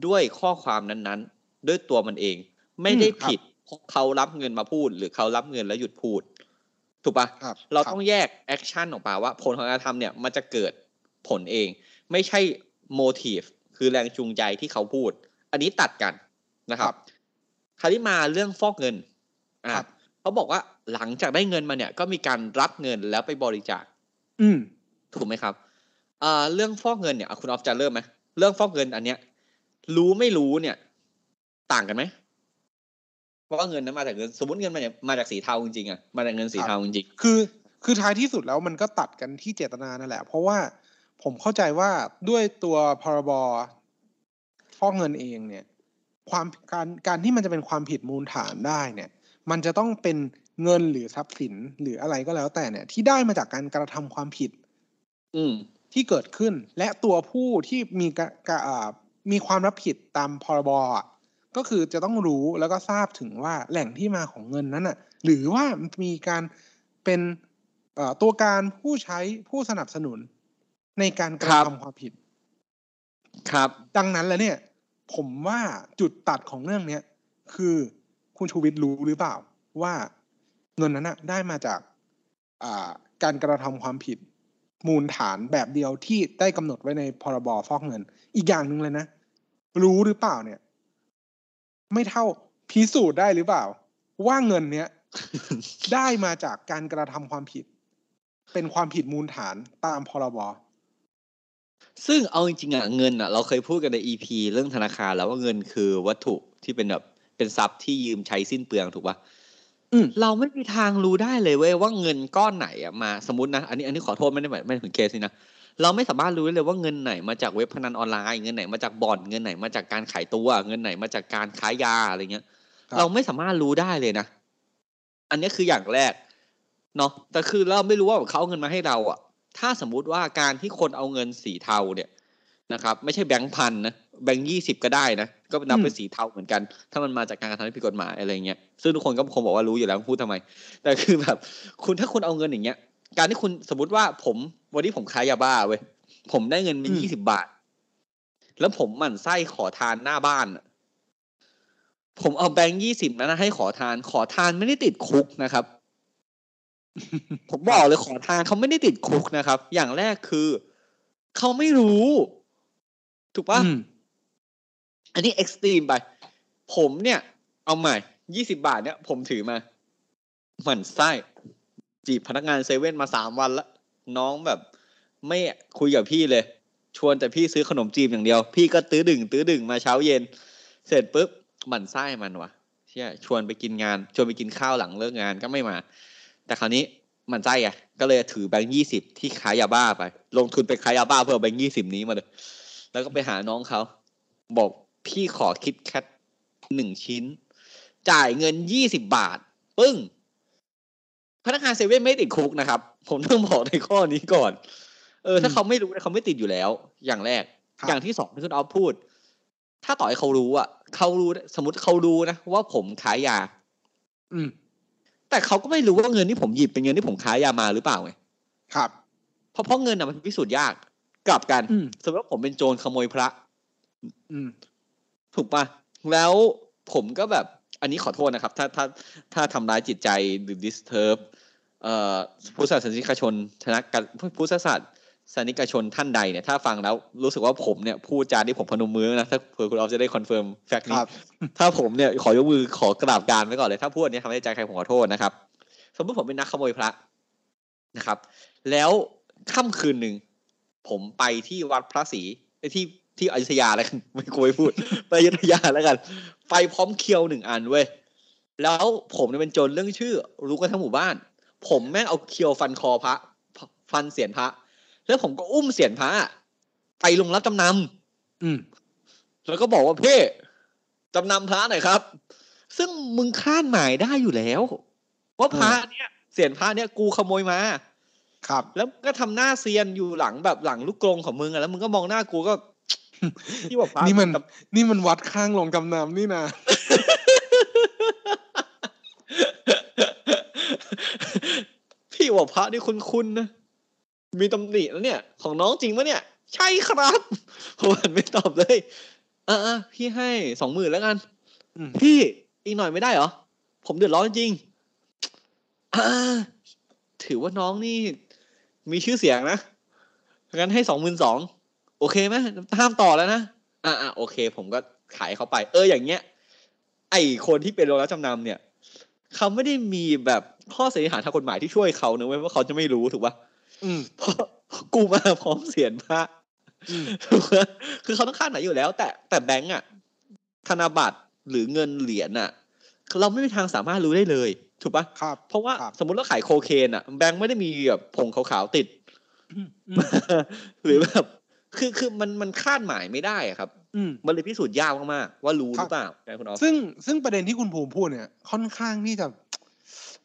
ด้วยข้อความนั้นๆ ด้วยตัวมันเอง ไม่ได้อืมครับผิดเพราะเขารับเงินมาพูด หรือเขารับเงินแล้วหยุดพูด ถูกปะครับเราครับต้องแยก action ออกมาว่าผลของการกระทำเนี่ยมันจะเกิดผลเอง ไม่ใช่ motive คือแรงจูงใจที่เขาพูด อันนี้ตัดกันนะครับ คราวนี้มาเรื่องฟอกเงินอะครับเขาบอกว่าหลังจากได้เงินมาเนี่ย ก็มีการรับเงินแล้วไปบริจาค อืมถูกไหมครับอ่าเรื่องฟอกเงินเนี่ยอะคุณออฟจะเริ่มไหมเรื่องฟอกเงินอันเนี้ย รู้ไม่รู้เนี่ย ต่างกันไหม ว่าเงินนั้นมาจากเงินสมมติเงินมาจากมาจากสีเทาจริงๆอะมาจากเงินสีเทาจริงคือคือท้ายที่สุดแล้วมันก็ตัดกันที่เจตนานั่นแหละ เพราะว่าผมเข้าใจว่าด้วยตัวพรบฟอกเงินเองเนี่ย ความการการที่มันจะเป็นความผิดมูลฐานได้เนี่ย มันจะต้องเป็นเงินหรือทรัพย์สินหรืออะไรก็แล้วแต่เนี่ย ที่ได้มาจากการกระทำความผิดๆอืมที่เกิดขึ้นและตัวผู้ที่มีกะกะอ่ามีความรับผิดตามพรบอะ ก็คือจะต้องรู้แล้วก็ทราบถึงว่าแหล่งที่มาของเงินนั้นอะ หรือว่ามีการเป็นเอ่อตัวการผู้ใช้ผู้สนับสนุนในการกระครับทำความผิด ครับ ดังนั้นแล้วเนี่ย ผมว่าจุดตัดของเรื่องเนี้ยคือคุณชูวิทย์รู้หรือเปล่า ว่าเงินนั้นน่ะได้มาจากอ่าการกระทำความผิด มูลฐานแบบเดียวที่ได้กำหนดไว้ในพรบฟอกเงิน อีกอย่างหนึ่งเลยนะ รู้หรือเปล่าเนี่ย ไม่เท่าพิสูจน์ได้หรือเปล่า ว่าเงินเนี้ยได้มาจากการกระทำความผิด เป็นความผิดมูลฐานตามพรบซึ่งเอาจริงๆอะเงินอะเราเคยพูดกันใน EP เรื่องธนาคารแล้วว่าเงินคือวัตถุที่เป็นแบบเป็นทรัพย์ที่ยืมใช้สิ้นเปลืองถูกปะอืมเราไม่มีทางรู้ได้เลยเว้ยว่าเงินก้อนไหนอะมาสมมตินะอันนี้อันนี้ขอโทษไม่ได้หมายไม่ถึงเคสนี้นะ เราไม่สามารถรู้ได้เลยว่าเงินไหนมาจากเว็บพนันออนไลน์เงินไหนมาจากบ่อนเงินไหนมาจากการขายตัว เงินไหนมาจากการค้ายาอะไรเงี้ยครับเราไม่สามารถรู้ได้เลยนะ อันนี้คืออย่างแรกเนาะแต่คือเราไม่รู้ว่าเขาเอาเงินมาให้เราอะ ถ้าสมมุติว่าการที่คนเอาเงินสีเทาเนี่ยนะครับ ไม่ใช่แบงค์พันนะแบงค์ยี่สิบก็ได้นะ ก็นับเป็นสีเทาเหมือนกัน ถ้ามันมาจากการกระทำที่ผิดกฎหมายอะไรเงี้ยซึ่งทุกคนก็คงบอกว่ารู้อยู่แล้วพูดทำไม แต่คือแบบ คุณถ้าคุณเอาเงินอย่างเงี้ย การที่คุณสมมติว่าผมวันนี้ผมขายยาบ้าเว้ยผมได้เงินมาอืมยี่สิบาท แล้วผมหมั่นไส้ขอทานหน้าบ้านอะผมเอาแบงค์ยี่สิบนั้นนะให้ขอทาน ขอทานไม่ได้ติดคุกนะครับ ผมบอกเลยขอทานเขาไม่ได้ติดคุกนะครับ อย่างแรกคือเขาไม่รู้ ถูกปะอืมอันนี้เอ็กซ์ตรีมไป ผมเนี่ย เอาใหม่ยี่สิบาทเนี่ย ผมถือมาหมั่นไส้จีบพนักงานเซเว่นมาสามวันละ น้องแบบ ไม่คุยกับพี่เลย ชวนแต่พี่ซื้อขนมจีบอย่างเดียว พี่ก็ตื้อดึงตื้อดึงมาเช้าเย็น เสร็จปุ๊บหมันไส้มันวะเชี่ยชวนไปกินงาน ชวนไปกินข้าวหลังเลิกงานก็ไม่มา แต่คราวนี้หมันไส้ไงก็เลยถือแบงค์ยี่สิบที่ขายยาบ้าไป ลงทุนไปขายยาบ้าเพื่อแบงค์ยี่สิบนี้มาเลย แล้วก็ไปหาน้องเขาบอกพี่ขอคิดแคทหนึ่งชิ้น จ่ายเงินยี่สิบบาท ปึ้ง พนักงานเซเว่นไม่ติดคุกนะครับ ผมต้องบอกในข้อนี้ก่อน เออ ถ้าอืมเขาไม่รู้เนี่ยเขาไม่ติดอยู่แล้ว อย่างแรกครับอย่างที่สองที่คุณออฟพูด ถ้าต่อให้เขารู้อะเขารู้สมมติเขารู้นะว่าผมขายยา อืม แต่เขาก็ไม่รู้ว่าเงินที่ผมหยิบเป็นเงินที่ผมขายยามาหรือเปล่าไงครับ เพราะเพราะเงินอะมันพิสูจน์ยากกลับกันอืมสมมติว่าผมเป็นโจรขโมยพระ อืม ถูกปะแล้วผมก็แบบ อันนี้ขอโทษนะครับ ถ้าถ้าถ้าทำร้ายจิตใจหรือ disturb เอ่อพุทธศาสนิกชนชนะกันพุทธศาสนิกชนท่านใดเนี่ยถ้าฟังแล้วรู้สึกว่าผมเนี่ยพูดจาที่ผมพนมมือนะถ้าเผื่อคุณออฟจะได้ confirm fact นี้ครับถ้าผมเนี่ยขอยกมือขอกราบการไว้ก่อนเลย ถ้าพูดอันนี้ทำให้ใจใครผมขอโทษนะครับ สมมติผมเป็นนักขโมยพระนะครับ แล้วค่ำคืนหนึ่งผมไปที่วัดพระศรีไอ้ที่ ที่อยุธยาแล้วกันไม่กลัวไม่พูด ไปอยุธยาแล้วกัน ไปพร้อมเคียวหนึ่งอันเว้ยแล้วผมเนี่ยเป็นโจรเรื่องชื่อ รู้กันทั้งหมู่บ้าน ผมแม่งเอาเคียวฟันคอพระ ฟันเสียนพระ แล้วผมก็อุ้มเสียนพระไปลงรับจำนำอืม แล้วก็บอกว่าเพ่จำนำพระหน่อยครับ ซึ่งมึงคาดหมายได้อยู่แล้วว่าพระเนี่ยเสียนพระเนี่ยกูขโมยมาครับ แล้วก็ทำหน้าเซียนอยู่หลังแบบหลังลูกกรงของมึงอะแล้วมึงก็มองหน้ากูก็ ที่บอกพระนี่มันกับนี่มันวัดข้างลงจำนำนี่นะพี่บอกพระนี่คุ้นๆนะ มีตำหนิแล้วเนี่ย ของน้องจริงปะเนี่ย ใช่ครับผมหันไม่ตอบเลยอ่าพี่ให้สองหมื่นแล้วกันอืมพี่อีกหน่อยไม่ได้เหรอ ผมเดือดร้อนจริงอ่าถือว่าน้องนี่ มีชื่อเสียงนะงั้นให้สองหมื่นสอง โอเคไหมห้ามต่อแล้วนะอ่าอ่าโอเค ผมก็ขายเขาไป เอออย่างเงี้ย ไอคนที่เป็นโรงรับจำนำเนี่ยเขาไม่ได้มีแบบข้อสันนิษฐานทางกฎหมายที่ช่วยเขาเนะเว้ยว่าเขาจะไม่รู้ถูกปะอืมเพราะกูมาพร้อมเสียนพระอืมถูกปะคือเขาต้องคาดหมายอยู่แล้ว แต่แต่แบงก์อะธนบัตรหรือเงินเหรียญอะเราไม่มีทางสามารถรู้ได้เลย ถูกปะครับ เพราะว่าครับสมมติเราขายโคเคนอะแบงก์ไม่ได้มีแบบผงขาวๆติดอืมอืมหรือแบบ คือคือมันมันคาดหมายไม่ได้อะครับ อืมมันเลยพิสูจน์ยากมากๆว่ารู้หครัรืบอเปล่าไงคุณออฟซึ่งซึ่งประเด็นที่คุณภูมิพูดเนี่ย ค่อนข้างที่จะ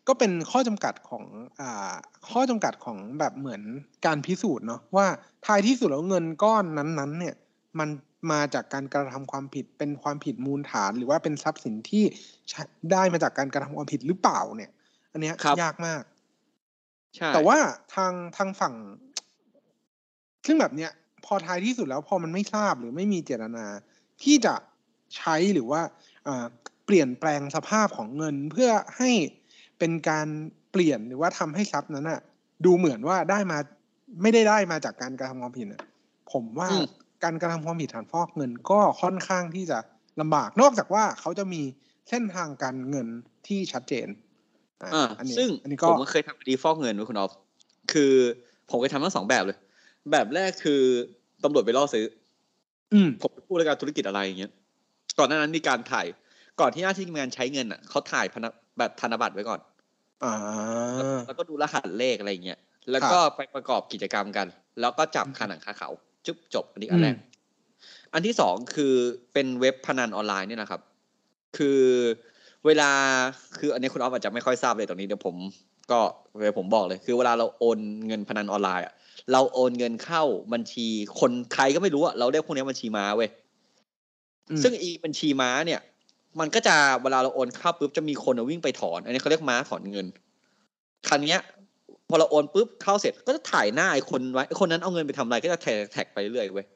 ก็เป็นข้อจำกัดของอ่าข้อจำกัดของแบบเหมือนการพิสูจน์เนาะว่าท้ายที่สุดแล้วเงินก้อนนั้นๆ เนี่ย มันมาจากการกระทำความผิดเป็นความผิดมูลฐาน หรือว่าเป็นทรัพย์สินที่ใช้ได้มาจากการกระทำความผิดหรือเปล่าเนี่ย อันเนี้ยครับยากมากใช่แต่ว่าทางทางฝั่งซึ่งแบบเนี้ย พอท้ายที่สุดแล้วพอมันไม่ทราบหรือไม่มีเจตนา ที่จะใช้หรือว่าอ่าเปลี่ยนแปลงสภาพของเงินเพื่อให้เป็นการเปลี่ยนหรือว่าทำให้ทรัพย์นั้นอะดูเหมือนว่าได้มาไม่ได้ได้มาจากการกระทำความผิดอะผมว่าอืมการกระทำความผิดฐานฟอกเงินก็ค่อนข้างที่จะลำบากนอกจากว่าเขาจะมีเส้นทางการเงินที่ชัดเจนอ่าอ่าอันนี้ซึ่งอันนี้ผก็มก็เคยทำคดีฟอกเงินไว้คุณออฟคือผมเคยทำทั้งสองแบบเลย แบบแรกคือตำรวจไปล่อซื้อ อืมผมพูดรายการธุรกิจอะไรอย่างเงี้ยก่อนหน้านั้นมีการถ่าย ก่อนที่หน้าที่งานใช้เงินอะเขาถ่ายพนแบบธนบัตรไว้ก่อนอ่าแล้วก็ดูรหัสเลขอะไรอย่างเงี้ยแล้วก็ไปประกอบกิจกรรมกัน แล้วก็จับคาหนังคาเขา จุบจบอันนี้อันแรกอืมอันที่สองคือเป็นเว็บพนันออนไลน์เนี่ยนะครับ คือเวลาคืออันนี้คุณออฟอาจจะไม่ค่อยทราบเลยตรงนี้เดี๋ยวผม ก็เวลาผมบอกเลย คือเวลาเราโอนเงินพนันออนไลน์อะ เราโอนเงินเข้าบัญชีคนใครก็ไม่รู้อะเราเรียกพวกนี้บัญชีม้าเว้ยอืมซึ่งอีบัญชีม้าเนี่ย มันก็จะเวลาเราโอนเข้าปุ๊บจะมีคนเอาวิ่งไปถอน อันนี้เขาเรียกม้าถอนเงินคันเนี้ยพอเราโอนปุ๊บเข้าเสร็จก็จะถ่ายหน้าไอ้คนไว้ไอ้คนนั้นเอาเงินไปทำอะไรก็จะแท็กแท็กไปเรื่อยเว้ย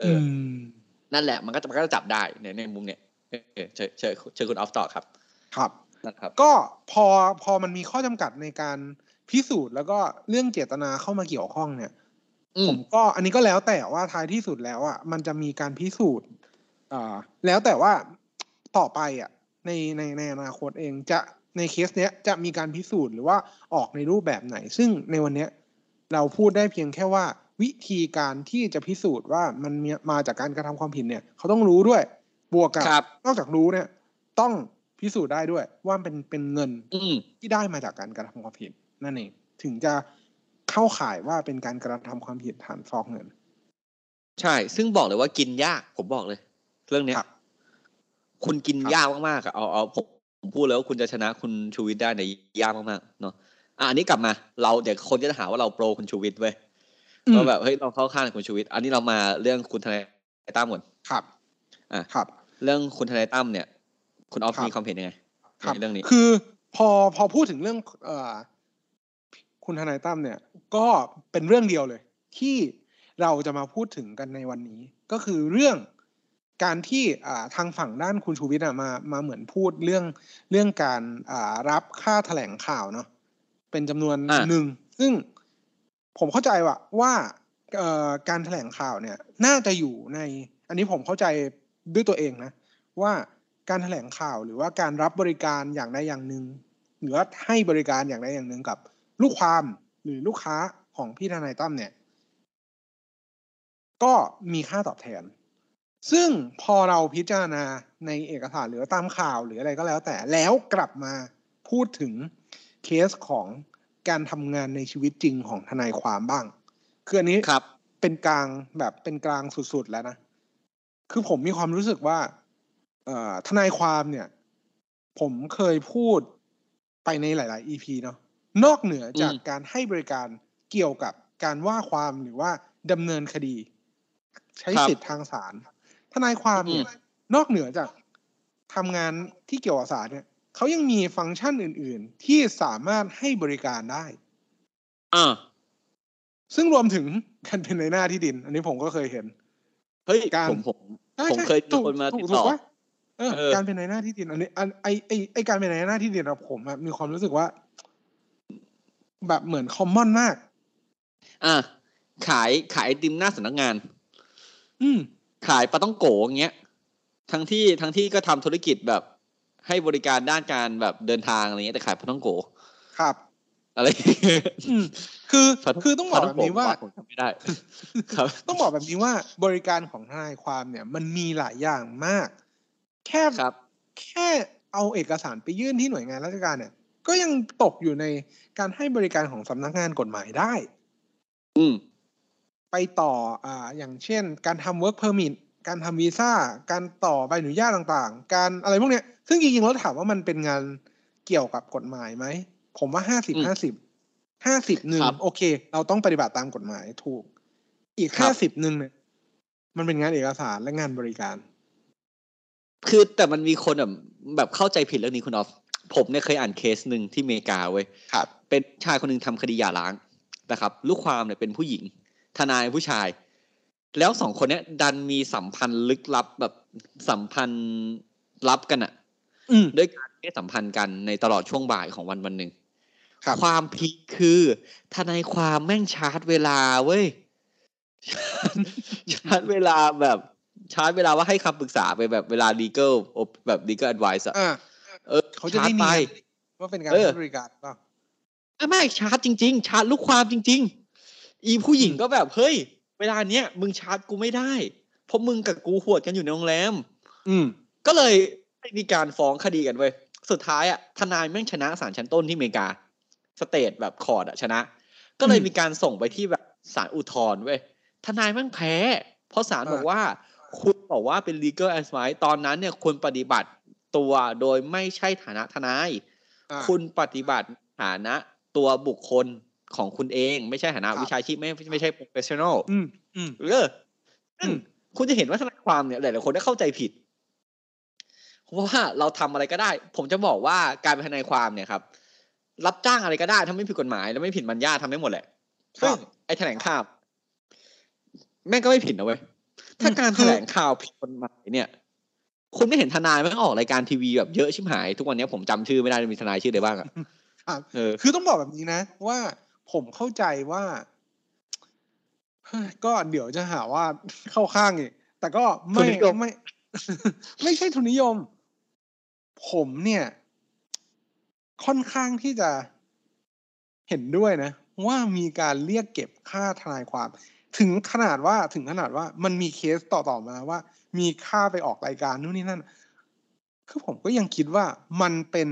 เอออมนั่นแหละมันก็จะมันก็จะจับได้เนี่ยในมุมเนี่ยเออเออเชิญเชิญเชิญคุณออฟต่อครับ ครับนะครับ ก็พอพอมันมีข้อจำกัดในการ พิสูจน์แล้วก็เรื่องเจตนาเข้ามาเกี่ยวข้องเนี่ยอืผมมก็อันนี้ก็แล้วแต่ว่าท้ายที่สุดแล้วอะมันจะมีการพิสูจน์อ่าแล้วแต่ว่าต่อไปอะ ในในในอนาคตเองจะในเคสเนี้ยจะมีการพิสูจน์หรือว่าออกในรูปแบบไหน ซึ่งในวันเนี้ย เราพูดได้เพียงแค่ว่า วิธีการที่จะพิสูจน์ว่ามันมีมาจากการกระทำความผิดเนี่ย เขาต้องรู้ด้วย บวกกับครับนอกจากรู้เนี่ย ต้องพิสูจน์ได้ด้วยว่าเป็นเป็นเงินอืมที่ได้มาจากการกระทำความผิด นั่นเองถึงจะเข้าข่ายว่าเป็นการกระทำความผิดฐานฟอกเงิน ใช่ ซึ่งบอกเลยว่ากินยาก ผมบอกเลย เรื่องเนี้ยครับคุณกินครับยากมากๆอะเอาเอาผมผมพูดแล้วาคุณจะชนะคุณชูวิทย์ได้ในยยากมากๆเนาะอะอันนี้กลับมา เราเดี๋ยวคนจะหาว่าเราโปรคุณชูวิทย์เว้ยอืมว่าแบบเฮ้ยเราเข้าข้างคุณชูวิทย์อันนี้เรามาเรื่องคุณทนายนายตั้มก่อนครับ อะครับ เรื่องคุณทนายตั้มเนี่ย คุณออฟครับมีความเห็นยังไงครับในเรื่องนี้ คือ พอพอพูดถึงเรื่องเออ คุณทนายตั้มเนี่ย ก็เป็นเรื่องเดียวเลย ที่เราจะมาพูดถึงกันในวันนี้ ก็คือเรื่องการที่อ่าทางฝั่งด้านคุณชูวิทย์อะมามาเหมือนพูดเรื่องเรื่องการอ่ารับค่าแถลงข่าวเนาะเป็นจำนวนอะหนึ่ง ซึ่งผมเข้าใจว่าว่าเอ่อการแถลงข่าวเนี่ย น่าจะอยู่ใน อันนี้ผมเข้าใจด้วยตัวเองนะ ว่าการแถลงข่าวหรือว่าการรับบริการอย่างใดอย่างหนึ่งหรือว่าให้บริการอย่างใดอย่างหนึ่งกับ ลูกความหรือลูกค้าของพี่ทนายตั้มเนี่ย ก็มีค่าตอบแทน ซึ่งพอเราพิจารณาในเอกสารหรือว่าตามข่าวหรืออะไรก็แล้วแต่แล้วกลับมาพูดถึงเคสของการทำงานในชีวิตจริงของทนายความบ้าง คืออันนี้ครับ เป็นกลางแบบเป็นกลางสุดๆแล้วนะ คือผมมีความรู้สึกว่าเอ่อทนายความเนี่ย ผมเคยพูดไปในหลาย ๆ EP เนาะ นอกเหนือจากอืมการให้บริการเกี่ยวกับการว่าความหรือว่าดำเนินคดี ใช้ครับสิทธิ์ทางศาลทนายความเนี่ยอืมนอกเหนือจากทำงานที่เกี่ยวกับศาลเนี่ยเขายังมีฟังก์ชันอื่น ๆ ที่สามารถให้บริการได้อ่าซึ่งรวมถึงการเป็นในหน้าที่ดิน อันนี้ผมก็เคยเห็นเฮ้ยการผมผมใช่ผมใช่เคยมีถูกคนมาถูติกดถูต่กอปะเออเออการเป็นในหน้าที่ดิน อันนี้อันไอไอไอการเป็นในหน้าที่ดินอะผมอะมีความรู้สึกว่า แบบเหมือนคอมมอนมาก อะขายขายไอติมหน้าสำนักงาน อืม ขายปลาต้องโกอย่างเงี้ย ทั้งที่ทั้งที่ก็ทำธุรกิจแบบให้บริการด้านการแบบเดินทางอะไรเงี้ยแต่ขายปลาต้องโกครับ อะไรอืมคือปลาคือต้องบอกแบบนี้ว่าผมจำไม่ได้ ครับ ต้องบอกแบบนี้ว่าบริการของทนายความเนี่ย มันมีหลายอย่างมาก แค่ครับ แค่เอาเอกสารไปยื่นที่หน่วยงานราชการเนี่ย ก็ยังตกอยู่ใน การให้บริการของสำนักงานกฎหมายได้ อืม ไปต่ออ่าอย่างเช่น การทำ work permit การทำวีซ่า การต่อใบอนุญาตต่างๆ การอะไรพวกเนี้ย ซึ่งจริงๆแล้วถามว่ามันเป็นงานเกี่ยวกับกฎหมายไหม ผมว่าห้าสิบอืมห้าสิบห้าสิบหนึ่งครับโอเค เราต้องปฏิบัติตามกฎหมายถูก อีกครัห้าบสิบหนึ่งเนี่ย มันเป็นงานเอกสารและงานบริการ คือแต่มันมีคนแบบแบบเข้าใจผิดเรื่องนี้คุณออฟ ผมเนี่ยเคยอ่านเคสหนึ่งที่อเมริกาเว้ยครับ เป็นชายคนหนึ่งทำคดีหย่าร้างนะครับ ลูกความเนี่ยเป็นผู้หญิง ทนายผู้ชาย แล้วสองคนเนี้ย ดันมีสัมพันธ์ลึกลับแบบสัมพันธ์ลับกันอะอืมด้วยการเพศสัมพันธ์กันในตลอดช่วงบ่ายของวันวันหนึ่งครับความพีคคือทนายความแม่งชาร์จเวลาเว้ยชาร์จเวลาแบบชาร์จเวลาว่าให้คำปรึกษาไปแบบเวลา legal แบบ legal advice อะอ่า เออเขาจะชาได้ร์จเนีไปยนว่าเป็นการเออให้บริการเปล่าอะไม่ชาร์จจริง ๆ ชาร์จลูกความจริง ๆ อีผู้หญิงก็แบบเฮ้ย เวลาเนี้ยมึงชาร์จกูไม่ได้เพราะมึงกับกูหวดกันอยู่ในโรงแรม อืม ก็เลยมีการฟ้องคดีกันเว้ยสุดท้ายอะทนายแม่งชนะศาลชั้นต้นที่อเมริกา สเตทแบบคอร์ดอะชนะ ก็เลยอืมมีการส่งไปที่แบบศาลอุทธรณ์เว้ยทนายแม่งแพ้ เพราะศาลอ่าบอกว่า คุณบอกว่าเป็น legal advice ตอนนั้นเนี่ยคุณปฏิบัติ ตัวโดยไม่ใช่ฐานะทนายอ่าคุณปฏิบัติฐานะตัวบุคคลของคุณเอง ไม่ใช่ฐานะครับวิชาชีพไม่ไม่ใช่ professional อืมอืมเออซึ่งอืมคุณจะเห็นว่าทนายความเนี่ยหลายๆคนได้เข้าใจผิดเพราะว่าเราทำอะไรก็ได้ ผมจะบอกว่าการเป็นทนายความเนี่ยครับ รับจ้างอะไรก็ได้ถ้าไม่ผิดกฎหมาย แล้วไม่ผิดมัญญาทำได้หมดแหละครับซึ่งไอ้แถลงข่าวแม่งก็ไม่ผิดนะเว้ยถ้าการคือแถลงข่าวผิดกฎหมายเนี่ย คุณไม่เห็นทนายแม่งออกรายการทีวีแบบเยอะชิบหาย ทุกวันนี้ผมจำชื่อไม่ได้มีทนายชื่ออะไรบ้างอะครับเออคือต้องบอกแบบนี้นะ ว่าผมเข้าใจว่าเฮ้ยก็เดี๋ยวจะหาว่าเข้าข้างอีกแต่ก็ไม่ทุนนิยมไม่ ไม่ใช่ทุนนิยม ผมเนี่ย ค่อนข้างที่จะเห็นด้วยนะ ว่ามีการเรียกเก็บค่าทนายความ ถึงขนาดว่าถึงขนาดว่ามันมีเคสต่อๆมาว่า มีค่าไปออกรายการนู่นนี่นั่น คือผมก็ยังคิดว่ามันเป็น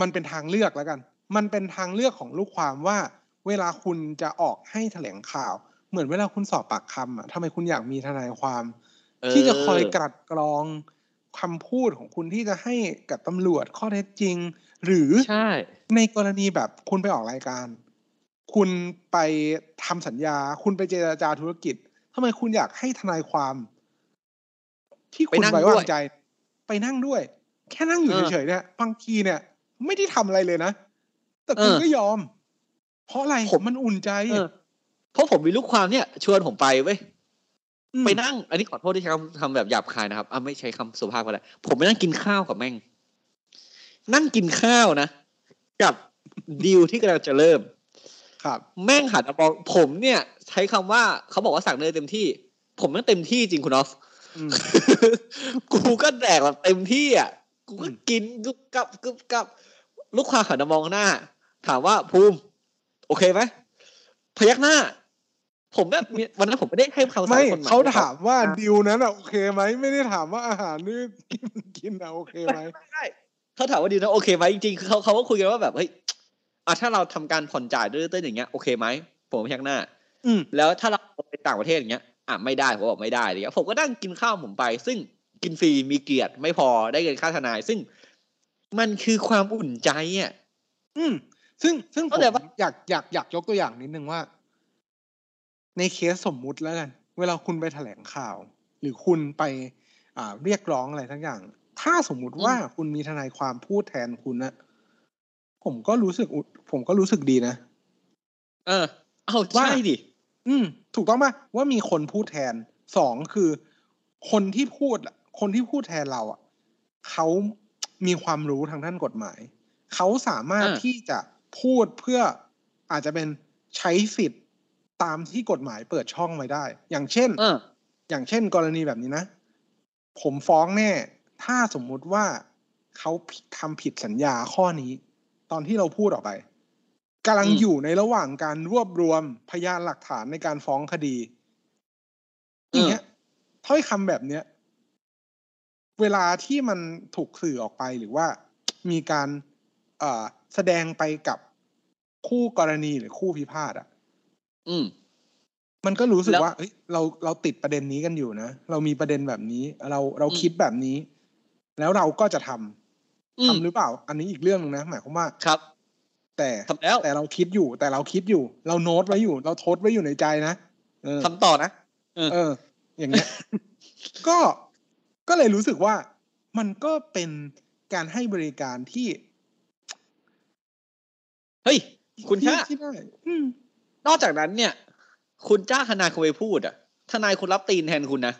มันเป็นทางเลือกแล้วกัน มันเป็นทางเลือกของลูกความว่า เวลาคุณจะออกให้แถลงข่าว เหมือนเวลาคุณสอบปากคำอะทำไมคุณอยากมีทนายความเออที่จะคอยกลัดกรองคำพูดของคุณที่จะให้กับตำรวจข้อเท็จจริง หรือใช่ในกรณีแบบคุณไปออกรายการ คุณไปทำสัญญา คุณไปเจรจาธุรกิจทำไมคุณอยากให้ทนายความ ที่ไปคุณนั่งไว้ด้วยวางใจ ไปนั่งด้วย แค่นั่งอยู่เออเฉยๆเนี่ยบางทีเนี่ย ไม่ได้ทำอะไรเลยนะ แต่คุณเออก็ยอม เพราะอะไรผมมันอุ่นใจเออเพราะผมมีลูกความเนี่ยชวนผมไปเว้ยมไปนั่ง อันนี้ขอโทษที่ใช้คำคำแบบหยาบคายนะครับอะไม่ใช้คำสุภาพก็ได้ผมไปนั่งกินข้าวกับแม่ง นั่งกินข้าวนะกับดีลที่กำลังจะเริ่ม ครับ แม่งหันมามองผมเนี่ย ใช้คำว่าเขาบอกว่าสั่งเนยเต็มที่ ผมนั่งเต็มที่จริงคุณออฟอืม กูก็แดกแบบเต็มที่อะ กูก็กินกึบกับกึบกับ ลูกค้าหันมามองหน้า ถามว่าภูมิ โอเคไหมพยักหน้า ผมแบบมีวันนั้นผมไม่ได้ให้คำสั่งไม่คนใหม่เขาถามว่าดิวนั้นอะโอเคไหมไม่ได้ถามว่าอาหารนี่ที่มันกินอะโอเคไหมไม่ได้เขาถามว่าดีนะโอเคไหมจริงๆคือเขาเขาก็คุยกันว่าแบบเฮ้ยอะถ้าเราทำการผ่อนจ่ายด้วยต้นอย่างเงี้ยโอเคไหมผมพยักหน้า อืมแล้วถ้าเราไปต่างประเทศอย่างเงี้ย อะไม่ได้ผมบอกไม่ได้อะไรเงี้ยผมก็นั่งกินข้าวผมไป ซึ่งกินฟรีมีเกียรติไม่พอได้เงินค่าทนาย ซึ่งมันคือความอุ่นใจอะอืม ซึ่งซึ่งผมเข้าใจปะอยากอยากอยากยกตัวอย่างนิดนึงว่า ในเคสสมมุติแล้วกันเวลาคุณไปแถลงข่าว หรือคุณไป อ่า เรียกร้องอะไรทั้งอย่าง ถ้าสมมุติว่าคุณมีทนายความพูดแทนคุณนะผมก็รู้สึกอุผมก็รู้สึกดีนะเออ เอาว่าใช่ดิ อืม ถูกต้องปะว่ามีคนพูดแทนสองคือ คนที่พูดอะคนที่พูดแทนเราอะเขามีความรู้ทางด้านกฎหมาย เขาสามารถอ่าที่จะพูดเพื่ออาจจะเป็นใช้สิทธิ์ตามที่กฎหมายเปิดช่องไว้ได้ อย่างเช่นเอออย่างเช่น กรณีแบบนี้นะ ผมฟ้องแน่ ถ้าสมมุติว่าเขาผิดทำผิดสัญญาข้อนี้ ตอนที่เราพูดออกไป กำลังอืมอยู่ในระหว่างการรวบรวมพยานหลักฐานในการฟ้องคดีอย่างเงี้ยถ้อยคำแบบเนี้ย เวลาที่มันถูกสื่อออกไปหรือว่ามีการเอ่อแสดงไปกับคู่กรณีหรือคู่พิพาทอะ อืม มันก็รู้สึกแล้วว่าเฮ้ยเราเราติดประเด็นนี้กันอยู่นะ เรามีประเด็นแบบนี้ เราเราอืมคิดแบบนี้ แล้วเราก็จะทำอืทำมหรือเปล่า อันนี้อีกเรื่องหนึงนะหมายความว่าครับ แต่ทำแล้วแต่เราคิดอยู่ แต่เราคิดอยู่ เราโน้ตไว้อยู่ เราทดไว้อยู่ในใจนะเออทำต่อนะเออเออ อย่างเงี้ย ก็ก็เลยรู้สึกว่ามันก็เป็นการให้บริการที่ เฮ้ย คุณที่ชาที่ได้อืมนอกจากนั้นเนี่ย คุณจ้างทนายคุณไปพูดอะทนายคุณรับตีนแทนคุณนะ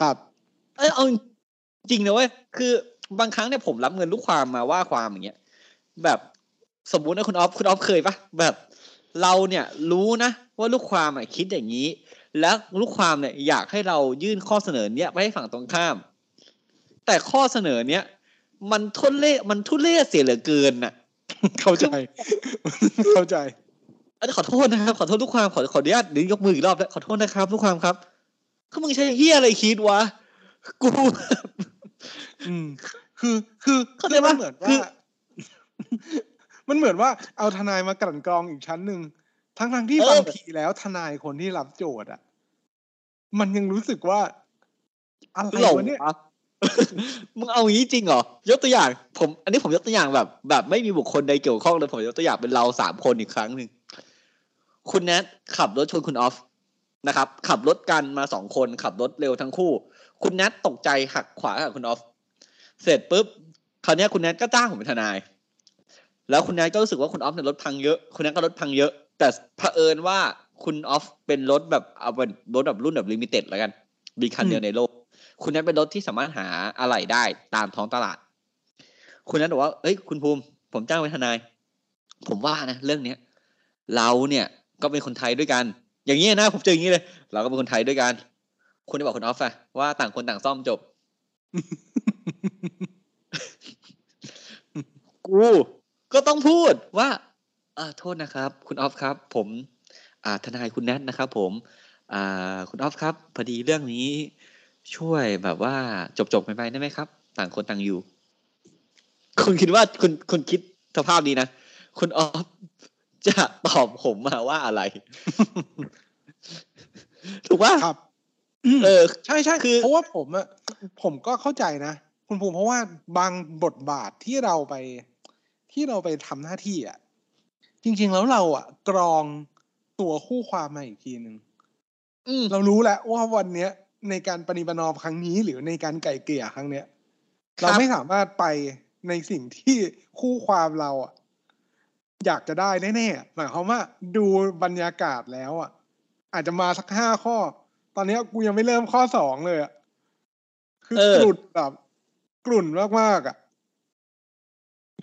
ครับ เอยเอาจริงนะเว้ยคือบางครั้งเนี่ยผมรับเงินลูกความมาว่าความอย่างเงี้ยแบบ สมมุตินะคุณออฟคุณออฟเคยปะแบบเราเนี่ยรู้นะว่าลูกความอะคิดอย่างนี้ แล้วลูกความเนี่ยอยากให้เรายื่นข้อเสนอเนี้ยไปให้ฝั่งตรงข้าม แต่ข้อเสนอเนี้ยมันทุเล่มันทุเล่เสียเหลือเกินน่ะ เข้าใจ เข้าใจเอ้ยขอโทษนะครับ ขอโทษลูกความขอขออนุญาตเดี๋ยวยกมืออีกรอบแล้วขอโทษนะครับลูกความครับคือมึงใช้เฮียอะไรคิดวะกูอืม คือคือเข้าใจคือมัปะนเหมือนคืว่าอ มันเหมือนว่าเอาทนายมากลั่นกรองอีกชั้นหนึ่งทั้งทั้งๆที่เออบางทีแล้วทนายคนที่รับโจทย์อะ มันยังรู้สึกว่าอะไรหลงวะเนี่ยวะมึงเอาอย่างนี้จริงเหรอยกตัวอย่าง ผม อันนี้ผมยกตัวอย่างแบบ แบบไม่มีบุคคลใดเกี่ยวข้องเลยผมยกตัวอย่างเป็นเราสามคนอีกครั้งหนึ่งคุณแนทขับรถชนคุณออฟนะครับ ขับรถกันมาสองคนขับรถเร็วทั้งคู่ คุณแนทตกใจหักขวากับคุณออฟเสร็จปุ๊บคราวเนี้ยคุณแนทก็จ้างผมเป็นทนาย แล้วคุณแนทก็รู้สึกว่าคุณออฟเนี่ยรถพังเยอะ คุณแนทก็รถพังเยอะ แต่เผอิญว่าคุณออฟเป็นรถแบบเอาเป็นรถแบบรุ่นแบบลิมิเต็ดแล้วกันมีคันเดียวในโลก คุณนั้นเป็นรถที่สามารถหาอะไหล่ได้ตามท้องตลาด คุณนั้นบอกว่าเอ้ย คุณภูมิ ผมจ้างเป็นทนาย ผมว่านะเรื่องเนี้ยเราเนี่ยก็เป็นคนไทยด้วยกัน อย่างนี้นะผมเจออย่างนี้เลย เราก็เป็นคนไทยด้วยกัน คุณได้บอกคุณออฟอะว่าต่างคนต่างซ่อมจบ กู ก็ต้องพูดว่าอ่าโทษนะครับ คุณออฟครับ ผมอ่าทนายคุณแนทนะครับ ผมอ่าคุณออฟครับ พอดีเรื่องนี้ช่วยแบบว่าจบจบๆไปๆได้ไหมครับ ต่างคนต่างอยู่ คุณคิดว่าคุณคุณคิดสภาพนี้นะคุณออฟจะตอบผมมาว่าอะไร ถูกว่าครับเออ ใช่ใช่คือเพราะว่าผมอะผมก็เข้าใจนะ คุณภูมิเพราะว่าบางบทบาทที่เราไป ที่เราไปทำหน้าที่อะจริง ๆ แล้วเราอะกรองตัวคู่ความมาอีกทีหนึ่งอืมเรารู้แล้วว่าวันเนี้ย ในการปฏิบัตินอมครั้งนี้ หรือในการไก่เกลี่ยครั้งเนี้ยครับเราไม่สามารถไปในสิ่งที่คู่ความเราอะ อยากจะได้แน่ๆหมายความว่าดูบรรยากาศแล้วอะ อาจจะมาสักห้าข้อ ตอนเนี้ยกูยังไม่เริ่มข้อสองเลยอะคือเออกลุ่นแบบกลุ่นมากๆอะ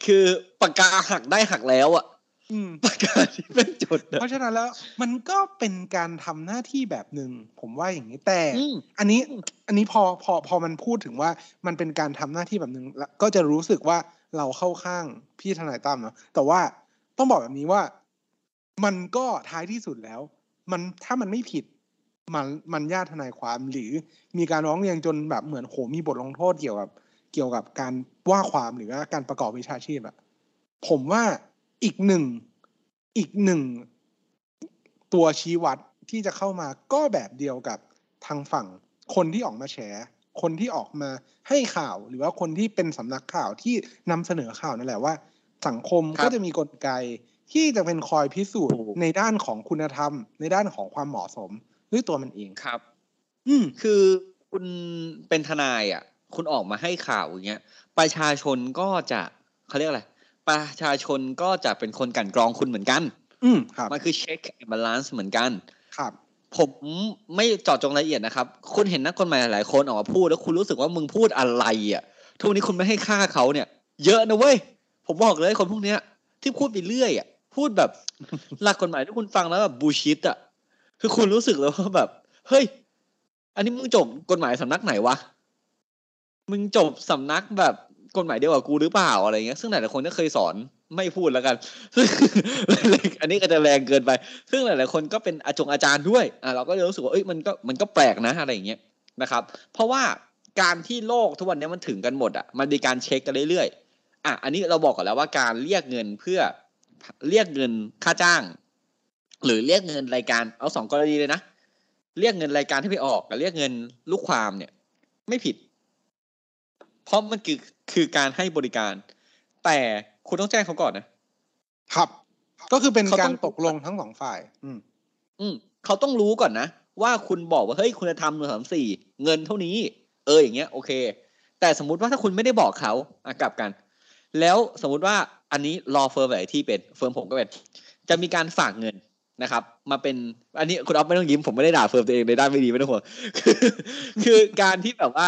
คือปากกาหักได้หักแล้วอะอืมปากกาที่เป็นจุดอะเพราะฉะนั้นแล้ว มันก็เป็นการทำหน้าที่แบบหนึ่งผมว่าอย่างนี้แต่อืมอันนี้อันนี้พอพอพอมันพูดถึงว่ามันเป็นการทำหน้าที่แบบหนึ่งแล้วก็จะรู้สึกว่าเราเข้าข้างพี่ทนายตั้มเนาะแต่ว่าต้องบอกแบบนี้ว่า มันก็ท้ายที่สุดแล้ว มันถ้ามันไม่ผิดมันมันญาติทนายความหรือมีการร้องเรียนจนแบบเหมือนโหมีบทลงโทษเกี่ยวกับ เกี่ยวกับการว่าความหรือว่าการประกอบวิชาชีพอะผมว่าอีกหนึ่งอีกหนึ่งตัวชี้วัดที่จะเข้ามาก็แบบเดียวกับทางฝั่งคนที่ออกมาแฉ คนที่ออกมาให้ข่าวหรือว่าคนที่เป็นสำนักข่าวที่นำเสนอข่าวนั่นแหละว่า สังคมครับก็จะมีกลไกที่จะเป็นคอยพิสูจน์ถูกในด้านของคุณธรรม ในด้านของความเหมาะสมด้วยตัวมันเองครับ อืมคือคุณเป็นทนายอะ คุณออกมาให้ข่าวอย่างเงี้ย ประชาชนก็จะเขาเรียกอะไร ประชาชนก็จะเป็นคนกลั่นกรองคุณเหมือนกัน อืมครับ มันคือ check and balance เหมือนกัน ครับ ผมไม่เจาะจงรายละเอียดนะครับ คุณเห็นนักกฎหมายหลายๆคนออกมาพูด แล้วคุณรู้สึกว่ามึงพูดอะไรอะ ทุกวันนี้คุณไม่ให้ค่าเขาเนี่ย เยอะนะเว้ย ผมบอกเลยคนพวกเนี้ย ที่พูดไปเรื่อยอะ พูดแบบหลักกฎหมายที่คุณฟังแล้วแบบบูชิตอะ คือคุณรู้สึกแล้วว่าแบบ เฮ้ย อันนี้มึงจบกฎหมายสำนักไหนวะ มึงจบสำนักแบบกฎหมายเดียวกับกูหรือเปล่าอะไรเงี้ย ซึ่งหลายๆคนก็เคยสอนไม่พูดแล้วกันอันนี้ก็จะแรงเกินไป ซึ่งหลายๆคนก็เป็นอาจงอาจารย์ด้วยอ่าเราก็เลยรู้สึกว่าเอ้ยมันก็มันก็แปลกนะอะไรอย่างเงี้ยนะครับ เพราะว่าการที่โลกทุกวันนี้มันถึงกันหมดอะมันมีการเช็คกันเรื่อยๆอะอันนี้เราบอกกันแล้วว่าการเรียกเงินเพื่อเรียกเงินค่าจ้าง หรือเรียกเงินรายการเอาสองกรณีเลยนะเรียกเงินรายการที่ไปออกกับเรียกเงินลูกความเนี่ย ไม่ผิด เพราะมันคือคือการให้บริการ แต่คุณต้องแจ้งเขาก่อนนะ ครับ ก็คือเป็นเขากาต้รองตกลงทั้งสองฝ่าย อืม อืมเขาต้องรู้ก่อนนะว่าคุณบอกว่าเฮ้ยคุณจะทำหนึ่งสามสี่เงินเท่านี้ เอออย่างเงี้ยโอเค แต่สมมุติว่าถ้าคุณไม่ได้บอกเขาอะกลับกัน แล้วสมมุติว่าอันนี้ law firm หลายที่เป็น firm ผมก็เป็นจะมีการฝากเงินนะครับ มาเป็นอันนี้คุณอ๊อฟไม่ต้องยิ้มผมไม่ได้ด่า firm ตัวเองในด้านไม่ดีไม่ต้องห่วงคือคือการที่แบบว่า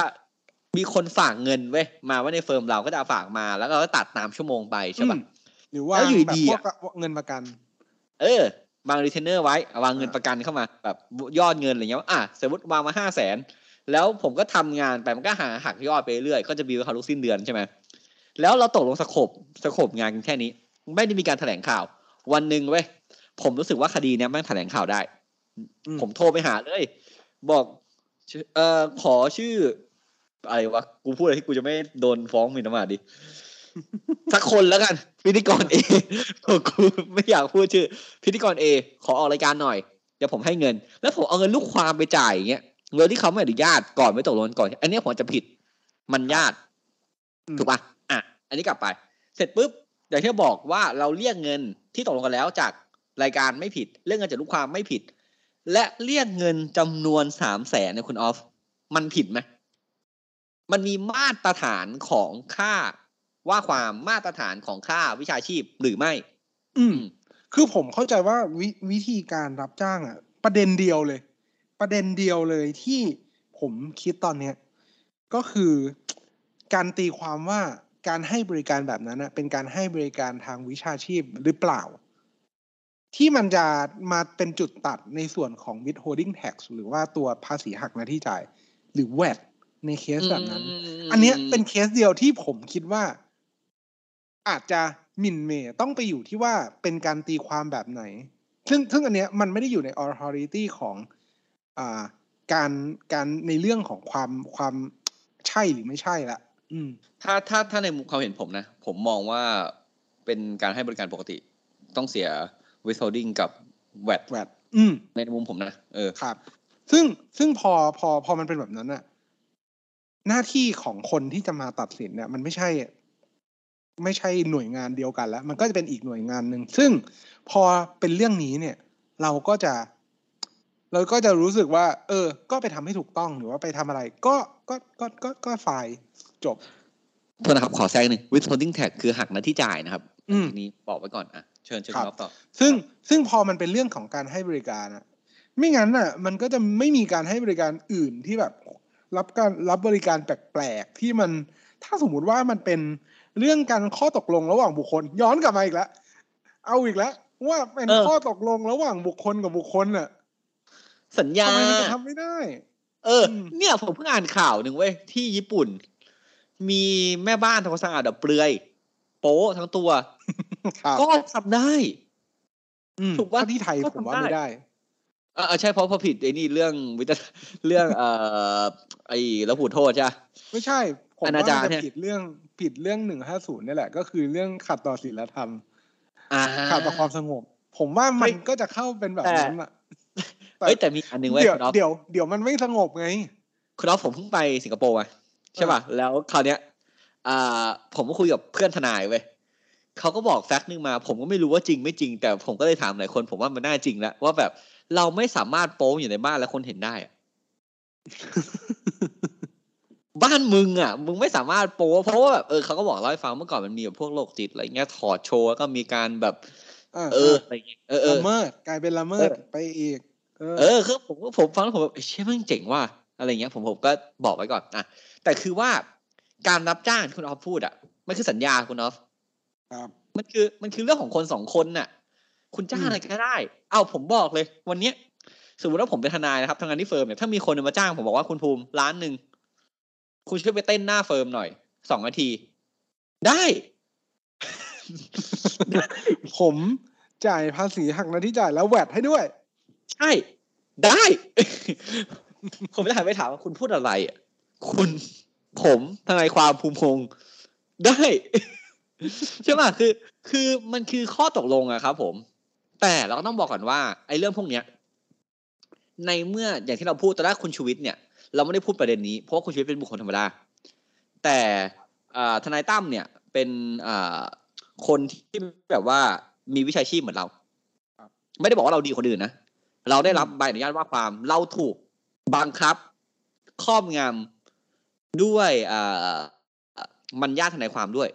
มีคนฝากเงินเว้ยมาว่าใน firm เราก็จะฝากมาแล้วเราก็ตัดตามชั่วโมงไปใช่ปะอืมหรือว่าแล้วอยู่แบบ deposit อะเงินประกัน เออวางรีเทนเนอร์ไว้วางเงินอ่าประกันเข้ามา แบบยอดเงินอะไรเงี้ยว่าอะสมมติวางมาห้าแสนแล้วผมก็ทำงานไปมันก็หาหักยอดไปเรื่อยก็จะบิวเขาทุกสิ้นเดือนใช่ไหมแล้วเราตกลง scope scope งานกันแค่นี้ ไม่ได้มีการแถลงข่าว วันหนึ่งเว้ยผมรู้สึกว่าคดีเนี้ยแม่งแถลงข่าวได้อืมผมโทรไปหาเลย บอกชื่อเอ่อขอชื่อ อะไรวะกูพูดอะไรที่กูจะไม่โดนฟ้องหมินประมาทดิสักคนแล้วกัน พิธีกรเอกูไม่อยากพูดชื่อ พิธีกรเอขอออกรายการหน่อยเดี๋ยวผมให้เงิน แล้วผมเอาเงินลูกความไปจ่ายอย่างเงี้ยเงินที่เขาไม่อนุญาตก่อนไม่ตกลงก่อน อันเนี้ยผมจะผิดมันญาติอืมถูกปะอะ อันนี้กลับไป เสร็จปุ๊บอย่างที่บอกว่าเราเรียกเงินที่ตกลงกันแล้วจากรายการไม่ผิด เรียกเงินจากลูกความไม่ผิด และเรียกเงินจำนวนสามแสนเนี่ยคุณออฟ มันผิดไหม มันมีมาตรฐานของค่าว่าความมาตรฐานของค่าวิชาชีพหรือไม่ อืม คือผมเข้าใจว่าวิวิธีการรับจ้างอะประเด็นเดียวเลย ประเด็นเดียวเลยที่ผมคิดตอนเนี้ยก็คือการตีความว่าการให้บริการแบบนั้นนะเป็นการให้บริการทางวิชาชีพหรือเปล่า ที่มันจะมาเป็นจุดตัดในส่วนของ withholding tax หรือว่าตัวภาษีหักหน้าที่จ่าย หรือ VAT ในเคสแบบนั้น อันเนี้ยเป็นเคสเดียวที่ผมคิดว่า อาจจะหมิ่นเมย์ต้องไปอยู่ที่ว่าเป็นการตีความแบบไหน ซึ่งซึ่งอันเนี้ยมันไม่ได้อยู่ใน authority ของอ่าการการในเรื่องของความความใช่หรือไม่ใช่ละอืม ถ้าถ้าถ้าในมุมความเห็นผมนะ ผมมองว่าเป็นการให้บริการปกติ ต้องเสีย withholding กับ VAT แวดอืมในมุมผมนะ เออครับ ซึ่งซึ่งพอพอพอมันเป็นแบบนั้นน่ะ หน้าที่ของคนที่จะมาตัดสินเนี่ย มันไม่ใช่ ไม่ใช่หน่วยงานเดียวกันแล้ว มันก็จะเป็นอีกหน่วยงานหนึ่งซึ่งพอเป็นเรื่องนี้เนี่ย เราก็จะ เราก็จะรู้สึกว่า เออ ก็ไปทำให้ถูกต้องหรือว่าไปทำอะไร ก็ก็ก็ก็ก็ไฟล์จบโทษนะครับ ขอแซงหนึ่ง withholding tax คือหักหน้าที่จ่ายนะครับอืมทีนี้บอกไว้ก่อนอะเชิญเชิญครับณอ๊อฟต่อซึ่งซึ่งพอมันเป็นเรื่องของการให้บริการอะไม่งั้นอะมันก็จะไม่มีการให้บริการอื่นที่แบบ รับการรับบริการแปลกๆที่มันถ้าสมมุติว่ามันเป็นเรื่องการข้อตกลงระหว่างบุคคล ย้อนกลับมาอีกแล้วเอาอีกแล้วว่าเป็นเออข้อตกลงระหว่างบุคคลกับบุคคลน่ะ สัญญาทำไมมันจะทำไม่ได้ เอออืมเนี่ยผมเพิ่งอ่านข่าวหนึ่งเว้ยที่ญี่ปุ่น มีแม่บ้านทำความสะอาดแบบเปลือย โป๊ทั้งตัวครับก็ทำได้อืมถูกปะถ้าที่ไทยก็ผมทำว่าได้ไม่ได้ อ่าใช่เพราะพอผิดไอ้นี่เรื่องวิจารเรื่องเอ่อไอ้ระหูโทษใช่ปะไม่ใช่ผมอว่านามันจารจะเนี่ยผิดเรื่องผิดเรื่องหนึ่งห้าศูนย์นี่แหละ ก็คือเรื่องขัดต่อศีลธรรมอ่าขัดต่อความสงบ ผมว่ามันเฮ้ยก็จะเข้าเป็นแบบแต่นั้นอะเอ้ยแต่มีอันหนึ่งเว้ยเดี๋ยวคุณอ๊อฟเดี๋ยวเดี๋ยวมันไม่สงบไงคุณอ๊อฟผมเพิ่งไปสิงคโปร์มาใช่ป่ะแล้วคราวเนี้ยอ่าผมก็คุยกับเพื่อนทนายเว้ยเขาก็บอกแฟกต์หนึงมา ผมก็ไม่รู้ว่าจริงไม่จริง แต่ผมก็เลยถามหลายคน ผมว่ามันน่าจริงแล้วว่าแบบ เราไม่สามารถโป๊อยู่ในบ้านแล้วคนเห็นได้อะบ้านมึงอะ มึงไม่สามารถโป๊เพราะว่าแบบเออเขาก็บอกเล่าให้ฟังเมื่อก่อนมันมีแบบพวกโรคจิตอะไรเงี้ยถอดโชว์แล้วก็มีการแบบอ่าเอออะไรเงี้ยเออเออละเมิดกลายเป็นละเมิดเออไปอีกเออเออคือผมผมฟังแล้วผมแบบเชี่ยมันเจ๋งว่ะอะไรเงี้ย ผมผมก็บอกไว้ก่อนอะแต่คือว่าการรับจ้างที่คุณออฟพูดอะมันคือสัญญาคุณออฟครับมันคือมันคือเรื่องของคนสองคนน่ะ คุณจ้างอืมอะไรก็ได้ เอาผมบอกเลย วันเนี้ยสมมติว่าผมเป็นทนายนะครับทำงานที่ firm เนี่ยถ้ามีคนมาจ้างผมบอกว่าคุณภูมิล้านหนึ่งคุณช่วยไปเต้นหน้า firm หน่อยสองนาที ได้ ผมจ่ายภาษีหักหน้าที่จ่ายแล้วแวดให้ด้วย ใช่ ได้ ผมจะหันไปถามว่าคุณพูดอะไรอะคุณผมทนายความภูมิพงษ์ได้ ใช่ป่ะคือ คือมันคือข้อตกลงอะครับ ผม แต่เราก็ต้องบอกก่อนว่าไอ้เรื่องพวกเนี้ย ในเมื่ออย่างที่เราพูดตอนแรกคุณชูวิทย์เนี่ย เราไม่ได้พูดประเด็นนี้เพราะคุณชูวิทย์เป็นบุคคลธรรมดา แต่ทนายตั้มเนี่ยเป็นคนที่แบบว่ามีวิชาชีพเหมือนเราไม่ได้บอกว่าเราดีคนอื่นนะเราได้รับใบอนุญาตว่าความเราถูกบังคับครอบงำด้วยมันญาติทนายความด้วย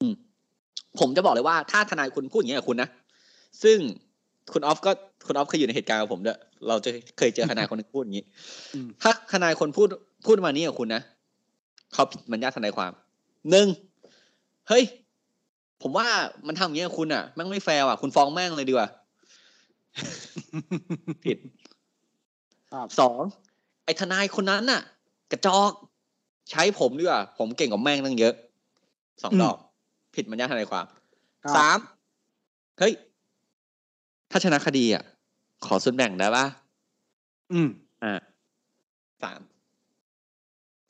อืผมจะบอกเลยว่าถ้าทนายคุณพูดอย่างนี้กับคุณนะ ซึ่งคุณออฟก็คุณออฟเคยอยู่ในเหตุการณ์กับผมด้วยเราจะเคยเจอทนายคนหนึงพูดอย่างนี้อืมถ้าทนายคนพูดพูดมานี้กับคุณนะเขาผิดมันญาติทนายความหนึ่งเฮ้ย ผมว่ามันทำอย่างนี้กับคุณอะแม่งไม่แฟร์อะ คุณฟ้องแม่งเลยดีกว่าผิดครับสองไอ้ทนายคนนั้นน่ะ กระจอก ใช้ผมดีกว่า ผมเก่งกว่าแม่งตั้งเยอะสองดอก ผิดมันญาติทนายความครับสามเฮ้ย ถ้าชนะคดีอะ ขอส่วนแบ่งได้ปะอืม อ่าสาม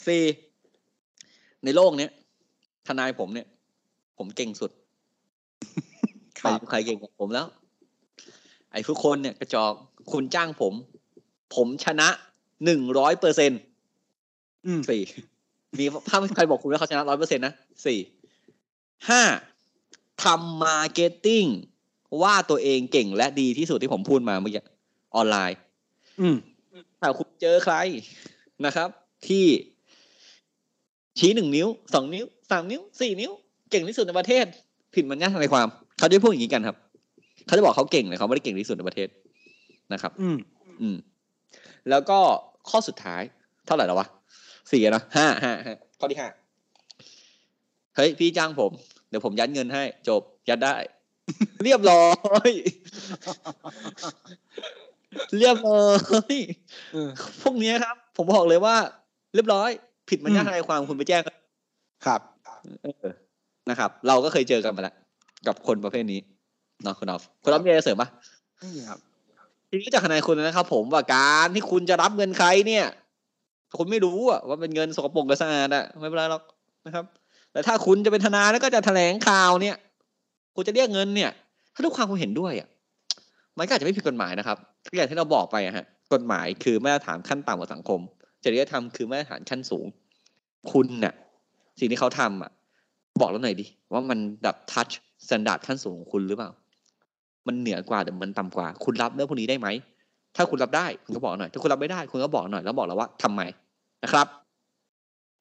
สี่ในโลกเนี้ยทนายผมเนี่ย ผมเก่งสุดคใครรับใครเก่งกว่าผมแล้ว ไอ้ทุกคนเนี่ยกระจอกคุณจ้างผม ผมชนะหนึ่งร้อยเปอร์เซ็นอืมสี่มีถ้าใครบอกคุณว่าเขาชนะร้อยเปอร์เซ็นต์นะสี่ห้าทำ marketing ว่าตัวเองเก่งและดีที่สุดที่ผมพูดมาเมื่อกี้ออนไลน์ อืมถ้าคุณเจอใครนะครับ ที่ชี้หนึ่งนิ้วสองนิ้วสามนิ้วสี่นิ้ว เก่งที่สุดในประเทศ ผิดมรรยาททนายความเขาจะพูดอย่างนี้กันครับ เขาจะบอกเขาเก่งแต่เขาไม่ได้เก่งที่สุดในประเทศนะครับ อืม อืม แล้วก็ข้อสุดท้าย เท่าไหร่แล้ววะสี่อะเนอะห้าห้าห้าข้อที่ห้าเฮ้ยพี่จ้างผม เดี๋ยวผมยัดเงินให้ จบยัดได้ เรียบร้อย เรียบร้อยเออพวกเนี้ยครับ ผมบอกเลยว่า เรียบร้อย ผิดมันยากอืมทนายความคุณไปแจ้งครับเออนะครับ เราก็เคยเจอกันมาแล้วกับคนประเภทนี้เนาะคุณออฟคุณออฟมีอะไรจะเสริมปะไม่มีครับทีนี้จากทนายคุณนะครับผมว่าการที่คุณจะรับเงินใครเนี่ยคุณไม่รู้อะว่าเป็นเงินสกปรกหรือสะอาดอะไม่เป็นไรหรอกนะครับ แต่ถ้าคุณจะเป็นทนายแล้วก็จะแถลงข่าวเนี่ย คุณจะเรียกเงินเนี่ย ถ้าทุกความคุณเห็นด้วยอะมันก็อาจจะไม่ผิดกฎหมายนะครับอย่างที่เราบอกไปอะฮะกฎหมายคือมาตรฐานขั้นต่ำของสังคมจริยธรรมคือมาตรฐานขั้นสูง คุณน่ะ สิ่งที่เขาทำอะ บอกเราหน่อยดิว่ามันแบบ touch standard ขั้นสูงของคุณหรือเปล่า มันเหนือกว่าหรือมันต่ำกว่า คุณรับเรื่องพวกนี้ได้ไหมถ้าคุณรับได้คุณก็บอกหน่อย ถ้าคุณรับไม่ได้ คุณก็บอกหน่อยแล้วบอกเราว่าทำไมนะครับ